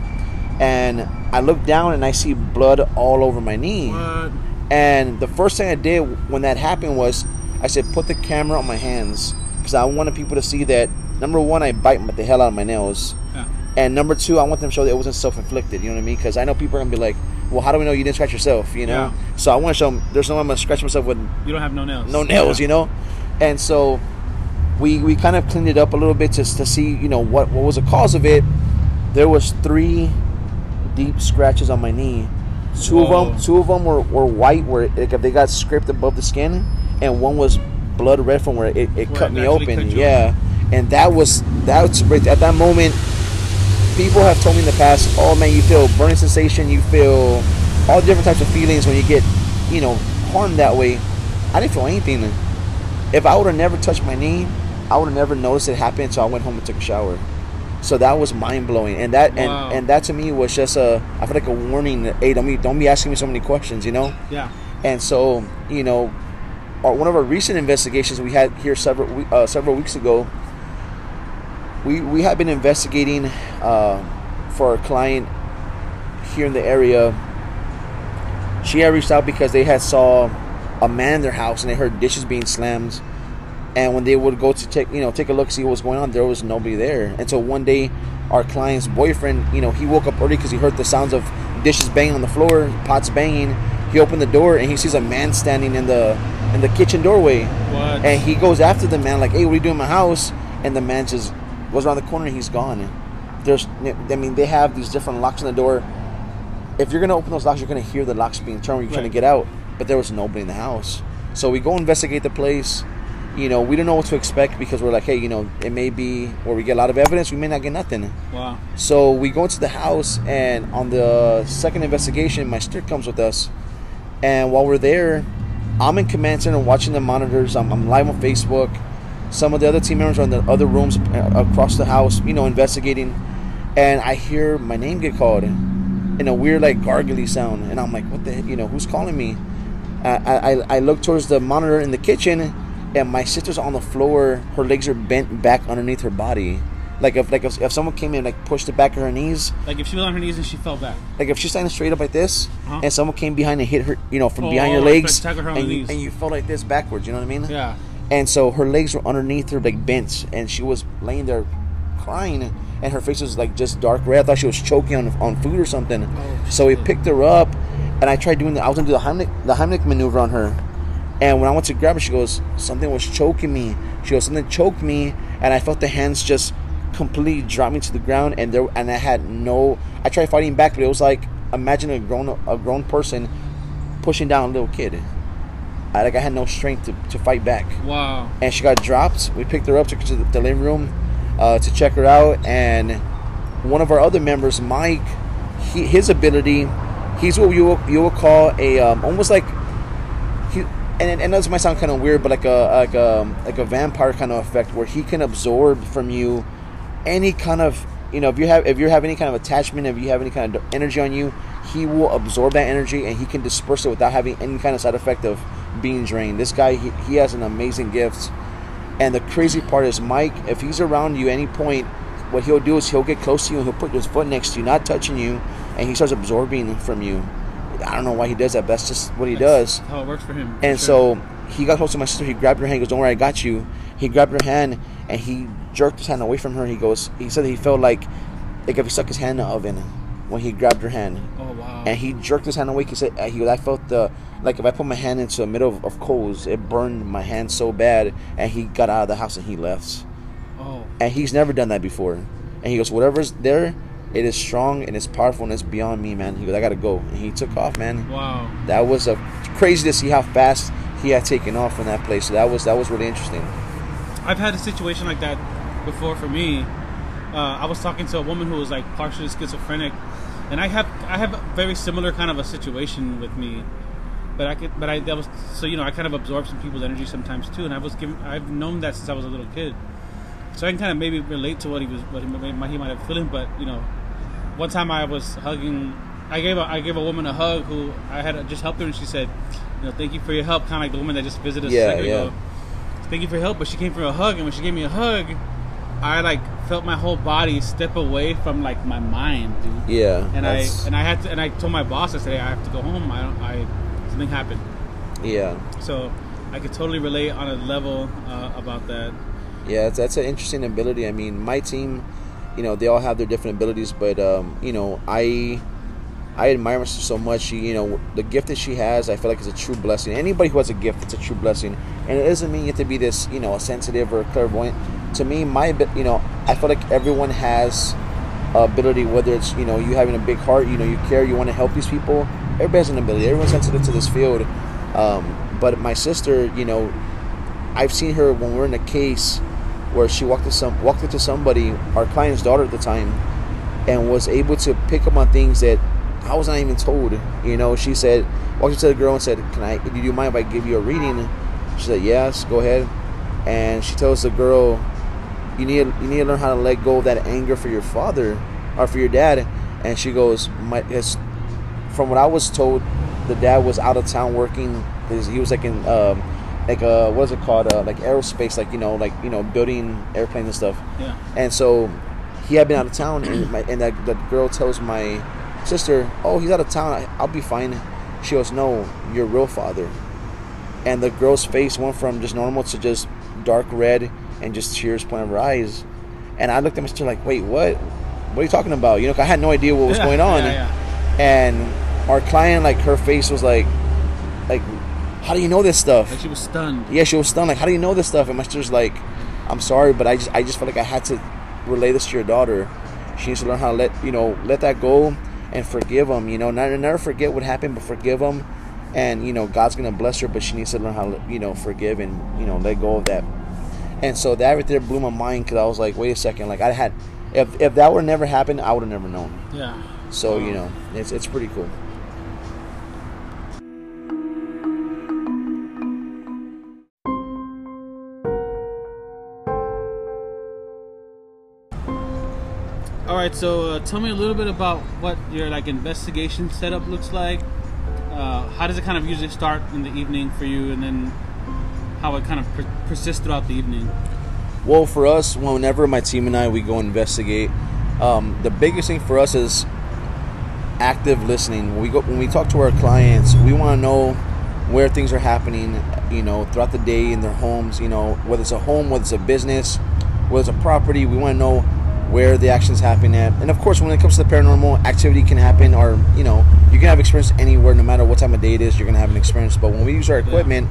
and I looked down and I see blood all over my knee. What? And the first thing I did when that happened was I said, put the camera on my hands because I wanted people to see that. Number one, I bite the hell out of my nails, Yeah. and number two, I want them to show that it wasn't self-inflicted. You know what I mean? Because I know people are gonna be like, "Well, how do we know you didn't scratch yourself?" You know. Yeah. So I want to show them there's no way I'm gonna scratch myself with You don't have no nails. no nails, you know. And so we we kind of cleaned it up a little bit just to see, you know, what what was the cause of it. There was three deep scratches on my knee. Two of them, two of them were, were white, where like if they got scraped above the skin, and one was blood red from where it, it Where cut it me open. yeah, and that was that's right at that moment. People have told me in the past, "Oh man, you feel burning sensation, you feel all different types of feelings when you get, you know, harmed that way." I didn't feel anything. If I would have never touched my knee, I would have never noticed it happen until I went home and took a shower. So that was mind blowing, and that Wow. and, and that to me was just a I feel like a warning. That, hey, don't be don't be asking me so many questions, you know. Yeah. And so you know, our, one of our recent investigations we had here several uh, several weeks ago. We we have been investigating uh, for our client here in the area. She had reached out because they had saw a man in their house and they heard dishes being slammed and when they would go to take you know take a look see what was going on there was nobody there and so one day our client's boyfriend you know he woke up early because he heard the sounds of dishes banging on the floor pots banging he opened the door and he sees a man standing in the in the kitchen doorway What? and he goes after the man like hey what are you doing in my house and the man just goes around the corner and he's gone there's i mean they have these different locks on the door if you're gonna open those locks you're gonna hear the locks being turned when you're trying to get out but there was nobody in the house so we go investigate the place you know, we don't know what to expect because we're like, hey, you know, it may be where we get a lot of evidence, we may not get nothing. wow. So we go into the house, and on the second investigation, my sister comes with us. And while we're there, I'm in command center watching the monitors. I'm, I'm live on Facebook. Some of the other team members are in the other rooms uh, across the house, you know, investigating. And I hear my name get called in a weird, like, gargly sound. And I'm like, what the, you know, who's calling me? I, I, I look towards the monitor in the kitchen, and my sister's on the floor. Her legs are bent back underneath her body. Like if like if, if someone came in and like pushed the back of her knees, Like if she was on her knees and she fell back. like if she's standing straight up like this, Uh-huh. and someone came behind and hit her, you know, from Oh, behind your like legs, tackle her on and the you, knees. and you fell like this backwards. You know what I mean? Yeah. And so her legs were underneath her, like bent, and she was laying there crying, and her face was like just dark red. I thought she was choking on, on food or something. Oh, so we shit. picked her up, and I tried doing the. I was gonna do the Heimlich, the Heimlich maneuver on her, and when I went to grab her, she goes, "Something was choking me." She goes, "Something choked me," and I felt the hands just completely dropped me to the ground, and there, and I had no. I tried fighting back, but it was like imagine a grown a grown person pushing down a little kid. I like I had no strength to, to fight back Wow. and she got dropped. We picked her up, took her to the, the living room uh, to check her out, and one of our other members, Mike, he, his ability, he's what you will, you will call a um, almost like he. And, and this might sound kind of weird, but like a like a like a vampire kind of effect, where he can absorb from you any kind of you know if you have if you have any kind of attachment, if you have any kind of energy on you, he will absorb that energy and he can disperse it without having any kind of side effect of being drained. This guy, he, he has an amazing gift. And the crazy part is, Mike, if he's around you any point, what he'll do is he'll get close to you and he'll put his foot next to you, not touching you, and he starts absorbing from you. I don't know why he does that, but that's just what he does. How it works for him. for And sure. so he got close to my sister. He grabbed her hand. He goes, "Don't worry, I got you." He grabbed her hand and he jerked his hand away from her. He goes, he said that he felt like like if he stuck his hand in the oven when he grabbed her hand, Oh wow. and he jerked his hand away. He said, uh, "He goes, I felt the like if I put my hand into the middle of, of coals, it burned my hand so bad." And he got out of the house and he left. oh. And he's never done that before. And he goes, "Whatever's there." It is strong and it's powerful and it's beyond me, man. He goes, I gotta go. And he took off, man Wow. that was a crazy to see how fast he had taken off from that place. So that was that was really interesting. I've had a situation like that before for me. Uh, I was talking to a woman who was like partially schizophrenic, and I have I have a very similar kind of a situation with me. But I could, but I that was so you know I kind of absorb some people's energy sometimes too, and I was given I've known that since I was a little kid, so I can kind of maybe relate to what he was what he, might- he might have feeling. But you know, one time I was hugging, I gave a I gave a woman a hug who I had just helped her, and she said, you know, thank you for your help, kind of like the woman that just visited us Yeah, a second yeah. ago thank you for help. But she came for a hug, and when she gave me a hug, I like felt my whole body step away from like my mind, dude. Yeah, And I and I had to, and I told my boss, I said, hey, I have to go home. I don't, I something happened. yeah, So I could totally relate on a level uh, about that. yeah. That's, that's an interesting ability. I mean, my team, you know, they all have their different abilities, but um, you know, I. I admire her so much. She, you know, the gift that she has, I feel like is a true blessing. Anybody who has a gift, it's a true blessing, and it doesn't mean you have to be this, you know, a sensitive or clairvoyant. To me, my, you know, I feel like everyone has ability. Whether it's, you know, you having a big heart, you know, you care, you want to help these people. Everybody has an ability. Everyone's sensitive to this field. Um, but my sister, you know, I've seen her when we're in a case where she walked to some walked into somebody, our client's daughter at the time, and was able to pick up on things that I was not even told. You know, she said, walked up to the girl and said, "Can I? Do you mind if I give you a reading?" She said, "Yes, go ahead." and she tells the girl, "You need you need to learn how to let go of that anger for your father or for your dad." And she goes, "My from what I was told, the dad was out of town working. His, he was like in um, like uh what is it called uh, like aerospace, like you know like you know building airplanes and stuff. Yeah. And so he had been out of town, and, my, and that, that girl tells my sister, "Oh, he's out of town. I, I'll be fine." She goes, "No, your real father." And the girl's face went from just normal to just dark red and just tears pouring out of her eyes. And I looked at my sister like, "Wait, what? What are you talking about?" You know, I had no idea what was Yeah, going on. yeah, yeah. And our client, like, her face was like, like, how do you know this stuff? Like she was stunned. yeah, she was stunned. Like, how do you know this stuff? And my sister's like, I'm sorry, but I just, I just felt like I had to relay this to your daughter. She needs to learn how to let, you know, let that go and forgive them. You know, not never forget what happened, but forgive them. And you know, God's gonna bless her, but she needs to learn how to, you know, forgive and you know, let go of that. And so that right there blew my mind because I was like, wait a second, like I had, if if that would never happened, I would have never known. Yeah. So you know, it's it's pretty cool. Right, so uh, tell me a little bit about what your like investigation setup looks like. Uh, how does it kind of usually start in the evening for you, and then how it kind of per- persists throughout the evening? Well, for us, whenever my team and I we go investigate, um, the biggest thing for us is active listening. When we go when we talk to our clients, we want to know where things are happening. You know, throughout the day in their homes. You know, whether it's a home, whether it's a business, whether it's a property. We want to know where the action's happening at. And of course, when it comes to the paranormal, activity can happen, or you know, you can have experience anywhere, no matter what time of day it is. You're gonna have an experience. But when we use our equipment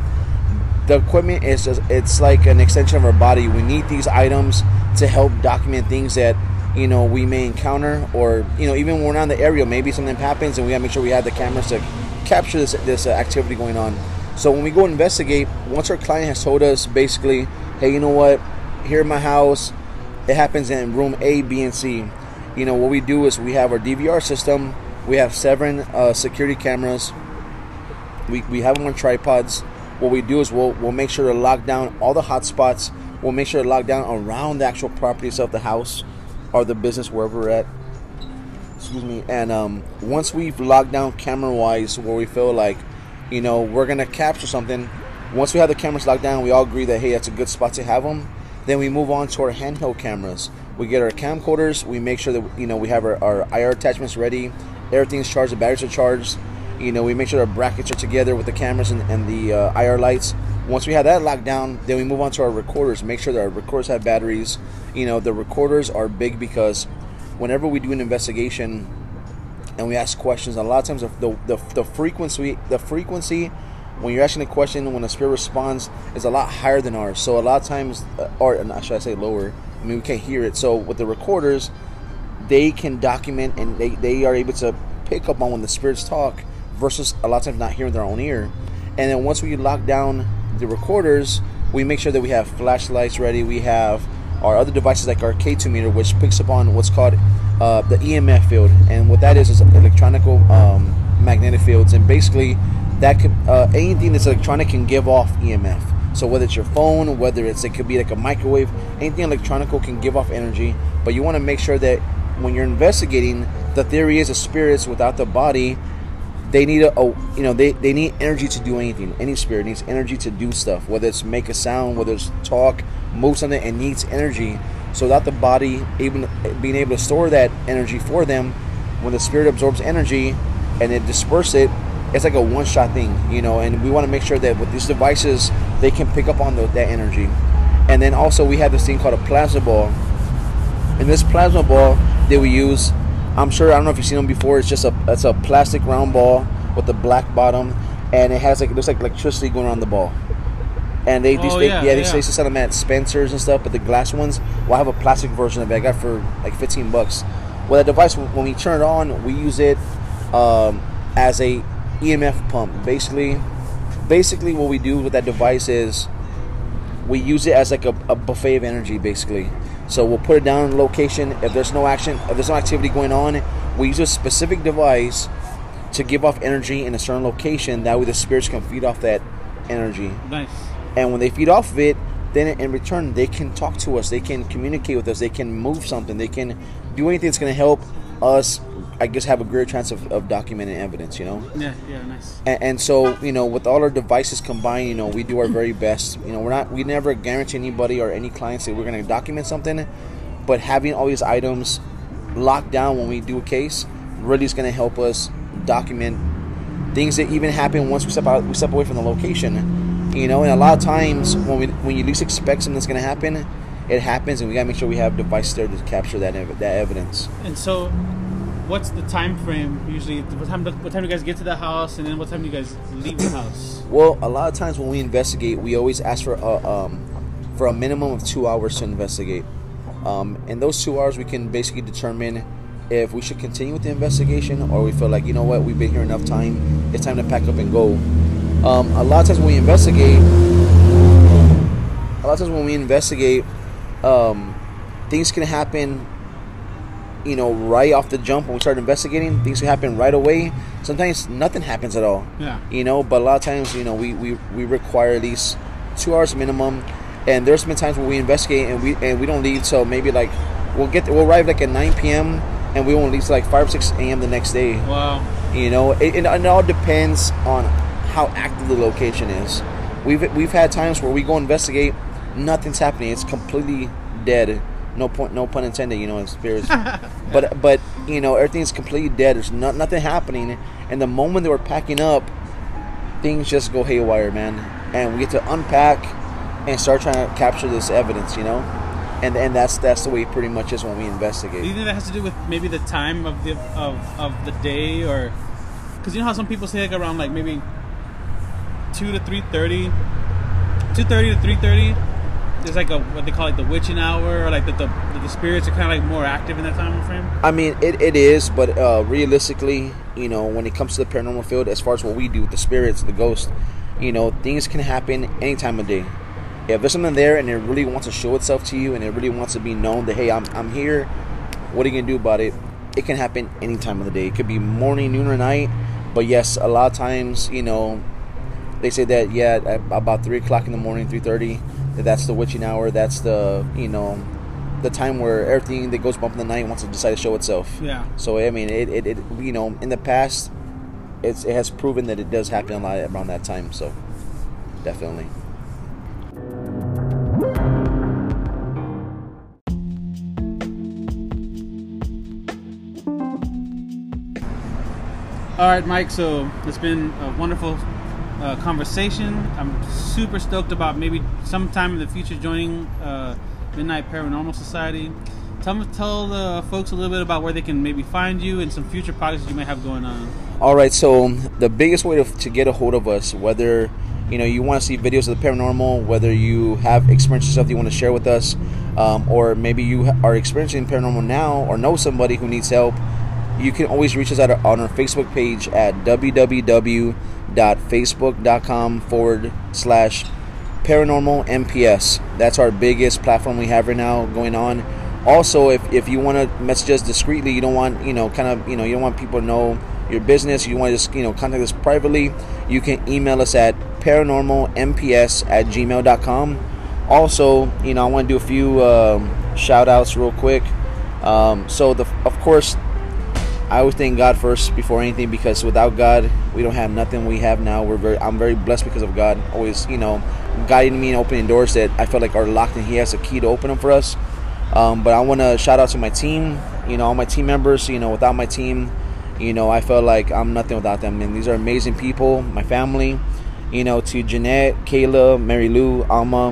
the equipment is just it's like an extension of our body we need these items to help document things that you know we may encounter or you know even when we're not in the area maybe something happens and we gotta make sure we have the cameras to capture this this uh, activity going on so when we go investigate once our client has told us basically hey you know what here in my house it happens in room a b and c you know what we do is we have our dvr system we have seven uh, security cameras we, we have them on tripods. What we do is we'll, we'll make sure to lock down all the hot spots. We'll make sure to lock down around the actual properties of the house or the business, wherever we're at. Excuse me. And um, once we've locked down camera wise, where we feel like, you know, we're going to capture something, once we have the cameras locked down, we all agree that, hey, that's a good spot to have them. Then we move on to our handheld cameras. We get our camcorders. We make sure that, you know, we have our, our IR attachments ready. Everything's charged. The batteries are charged. You know, we make sure our brackets are together with the cameras and, and the uh, IR lights. Once we have that locked down, then we move on to our recorders. Make sure that our recorders have batteries. You know, the recorders are big because whenever we do an investigation and we ask questions, a lot of times the, the, the frequency the frequency when you're asking a question when a spirit responds is a lot higher than ours. So a lot of times, uh, or should I say lower? I mean, we can't hear it. So with the recorders, they can document and they, they are able to pick up on when the spirits talk versus a lot of times not hearing their own ear. And then once we lock down the recorders, we make sure that we have flashlights ready. We have our other devices like our K2 meter, which picks up on what's called uh, the EMF field. And what that is is electronical um, magnetic fields. And basically, that could, uh, anything that's electronic can give off EMF. So whether it's your phone, whether it's it could be like a microwave, anything electronical can give off energy. But you want to make sure that when you're investigating, the theory is a spirits without the body they need a, a, you know they, they need energy to do anything any spirit needs energy to do stuff whether it's make a sound whether it's talk move something it needs energy so that the body even being able to store that energy for them when the spirit absorbs energy and it disperses it it's like a one-shot thing you know and we want to make sure that with these devices they can pick up on the, that energy and then also we have this thing called a plasma ball and this plasma ball that we use I'm sure I don't know if you've seen them before. It's just a it's a plastic round ball with a black bottom, and it has like it looks like electricity going around the ball. And they, Oh, they yeah, yeah, they yeah. used to sell them at Spencer's and stuff, but the glass ones, well, I have a plastic version of it. I got for like 15 bucks. Well, that device when we turn it on, we use it um, as a EMF pump. Basically, basically what we do with that device is we use it as like a, a buffet of energy basically. So we'll put it down in location. If there's no action if there's no activity going on we use a specific device to give off energy in a certain location. That way the spirits can feed off that energy. Nice. and when they feed off of it then in return they can talk to us, they can communicate with us, they can move something, they can do anything that's going to help us. I guess have a greater chance of, of documenting evidence, you know. Yeah, yeah, nice. And, and so you know, with all our devices combined, you know, we do our very best. You know, we're not, we never guarantee anybody or any clients that we're going to document something, but having all these items locked down when we do a case really is going to help us document things that even happen once we step out, we step away from the location. You know, and a lot of times when we when you least expect something that's going to happen, it happens, and we got to make sure we have devices there to capture that ev- that evidence. And so, what's the time frame usually? What time? What time do you guys get to the house, and then what time do you guys leave the house? Well, a lot of times when we investigate, we always ask for a, um, for a minimum of two hours to investigate. Um, in those two hours, we can basically determine if we should continue with the investigation or we feel like, you know what, we've been here enough time, it's time to pack up and go. Um, a lot of times when we investigate, a lot of times when we investigate, um, things can happen, you know, right off the jump when we start investigating. Things can happen right away. Sometimes nothing happens at all. Yeah. You know, but a lot of times, you know, we, we, we require at least two hours minimum. And there's been times where we investigate and we and we don't leave till maybe like we'll get we'll arrive like at 9 p.m. and we won't leave till like 5 or 6 a.m. the next day. Wow. You know, it, it, it all depends on how active the location is. We've we've had times where we go investigate, nothing's happening. It's completely dead. No point, no pun intended. You know, in spirits. but but you know, everything's completely dead. There's not nothing happening. And the moment they we're packing up, things just go haywire, man. And we get to unpack and start trying to capture this evidence. You know, and and that's that's the way it pretty much is when we investigate. Do you think that has to do with maybe the time of the of, of the day, or because you know how some people say like around like maybe two to three thirty, two thirty to three thirty. There's like a what they call like the witching hour, or like the the, the spirits are kind of like more active in that time frame. I mean, it, it is, but uh, realistically, you know, when it comes to the paranormal field, as far as what we do with the spirits, the ghosts, you know, things can happen any time of day. If there's something there and it really wants to show itself to you and it really wants to be known that, hey, I'm, I'm here, what are you to do about it? It can happen any time of the day. It could be morning, noon, or night. But yes, a lot of times, you know, they say that, yeah, about 3 o'clock in the morning, 3.30, that that's the witching hour. That's the, you know, the time where everything that goes bump in the night wants to decide to show itself. Yeah. So I mean, it, it, it you know, in the past, it's it has proven that it does happen a lot around that time. So definitely. All right, Mike. So it's been a wonderful uh, conversation. I'm super stoked about maybe sometime in the future joining uh, Midnight Paranormal Society. Tell tell the folks a little bit about where they can maybe find you and some future projects you may have going on. All right. So the biggest way to, to get a hold of us, whether you know you want to see videos of the paranormal, whether you have experienced stuff you want to share with us, um, or maybe you are experiencing paranormal now or know somebody who needs help, you can always reach us at on our Facebook page at www.facebook.com forward slash paranormal MPS. That's our biggest platform we have right now going on. Also, if, if you want to message us discreetly, you don't want, you know, kind of, you know, you don't want people to know your business, you want to just, you know, contact us privately, you can email us at paranormalmps at gmail.com. Also, you know, I want to do a few um, shout outs real quick. Um, so, the of course, I always thank God first before anything because without God, we don't have nothing we have now. We're very, I'm very blessed because of God. Always, you know, guiding me and opening doors that I felt like are locked, and He has a key to open them for us. Um, but I want to shout out to my team. You know, all my team members. You know, without my team, you know, I felt like I'm nothing without them. And these are amazing people. My family. You know, to Jeanette, Kayla, Mary Lou, Alma,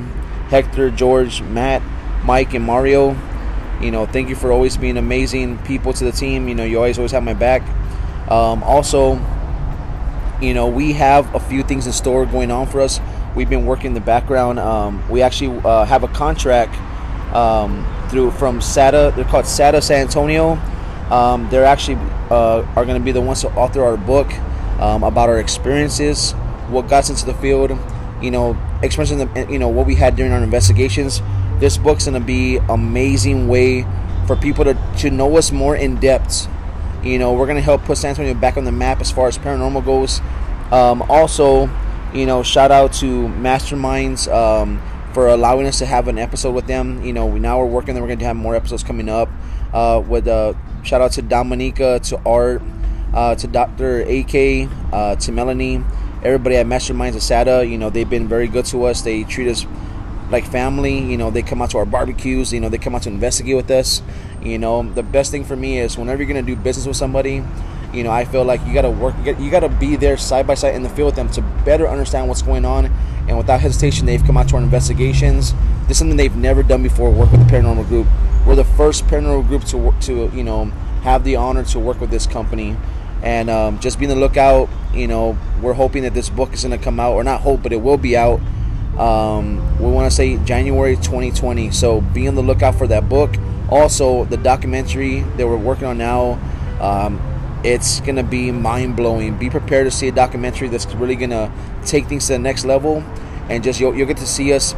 Hector, George, Matt, Mike, and Mario you know thank you for always being amazing people to the team. You know you always always have my back. Um, also you know we have a few things in store going on for us. We've been working in the background. Um, we actually uh, have a contract um, through from SATA they're called SATA San Antonio. Um, they're actually uh, are going to be the ones to author our book um, about our experiences what got us into the field you know expressing the you know what we had during our investigations this book's gonna be amazing way for people to, to know us more in depth. You know, we're gonna help put San Antonio back on the map as far as paranormal goes. Um, also, you know, shout out to masterminds, um, for allowing us to have an episode with them. You know, we now we're working. We're to have more episodes coming up. Uh, with uh, shout out to Dominica, to Art, uh, to Dr. AK, uh, to Melanie, everybody at Masterminds Asada. You know, they've been very good to us. They treat us like family. You know, they come out to our barbecues. You know, they come out to investigate with us. You know, the best thing for me is whenever you're gonna do business with somebody, you know, I feel like you gotta work. You, gotta be there side by side in the field with them to better understand what's going on. And without hesitation, they've come out to our investigations. This is something they've never done before. Work with the paranormal group. We're the first paranormal group to work, to you know have the honor to work with this company and um, just be the lookout. You know, we're hoping that this book is going to come out, or not hope, but it will be out. Um, we want to say January 2020. So be on the lookout for that book. Also, the documentary that we're working on now. Um, it's going to be mind blowing. Be prepared to see a documentary that's really going to take things to the next level, and just you'll, you'll get to see us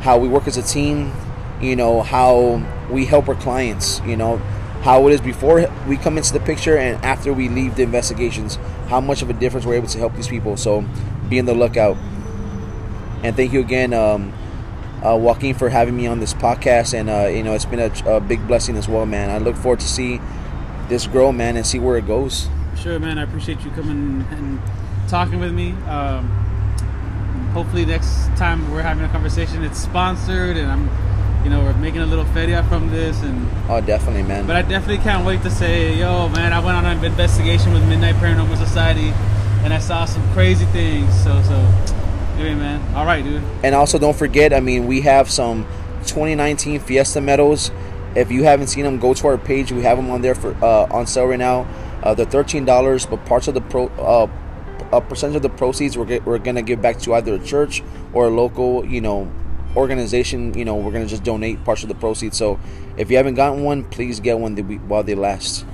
how we work as a team. You know how we help our clients. You know how it is before we come into the picture and after we leave the investigations, how much of a difference we're able to help these people. So be on the lookout. And thank you again, um, uh, Joaquin, for having me on this podcast. And, uh, you know, it's been a, a, big blessing as well, man. I look forward to see this grow, man, and see where it goes. Sure, man. I appreciate you coming and talking with me. Um, hopefully, next time we're having a conversation, it's sponsored and I'm you know, we're making a little feria from this, and oh, definitely, man. But I definitely can't wait to say, yo, man, I went on an investigation with Midnight Paranormal Society, and I saw some crazy things. So, so, anyway, man, all right, dude. And also, don't forget, I mean, we have some 2019 Fiesta medals. If you haven't seen them, go to our page. We have them on there for uh, on sale right now. Uh, they're thirteen dollars, but parts of the pro. Uh, a percentage of the proceeds we're, we're gonna give back to either a church or a local, you know, organization, you know, we're gonna just donate parts of the proceeds. So if you haven't gotten one, please get one while they last.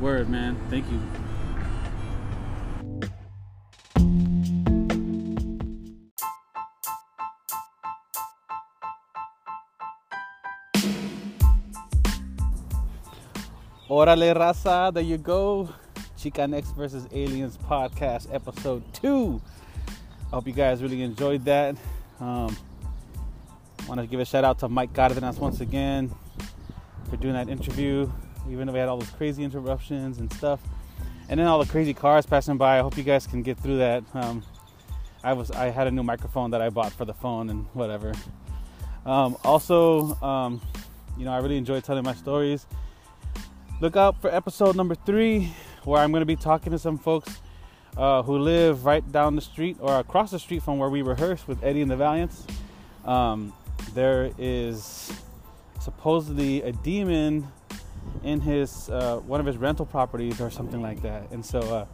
Word, man. Thank you. Orale raza, there you go. Chicanx versus Aliens podcast, episode two. I hope you guys really enjoyed that. Um, Want to give a shout out to Mike Cardenas once again for doing that interview, even though we had all those crazy interruptions and stuff, and then all the crazy cars passing by. I hope you guys can get through that. Um, I was I had a new microphone that I bought for the phone and whatever. Um, also, um, you know, I really enjoy telling my stories. Look out for episode number three, where I'm going to be talking to some folks uh, who live right down the street or across the street from where we rehearse with Eddie and the Valiants. Um, there is supposedly a demon in his uh, one of his rental properties or something like that. And so uh,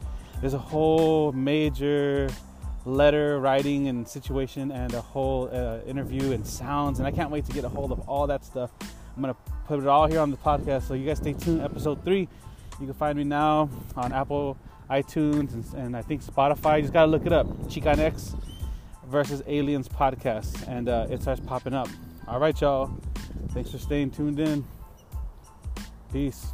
there's a whole major letter writing and situation and a whole uh, interview and sounds. And I can't wait to get a hold of all that stuff. I'm gonna put it all here on the podcast. So you guys stay tuned. Episode three. You can find me now on Apple, iTunes, and, and I think Spotify. You just gotta look it up. Chicanx versus Aliens podcast, and uh, it starts popping up. All right, y'all. Thanks for staying tuned in. Peace.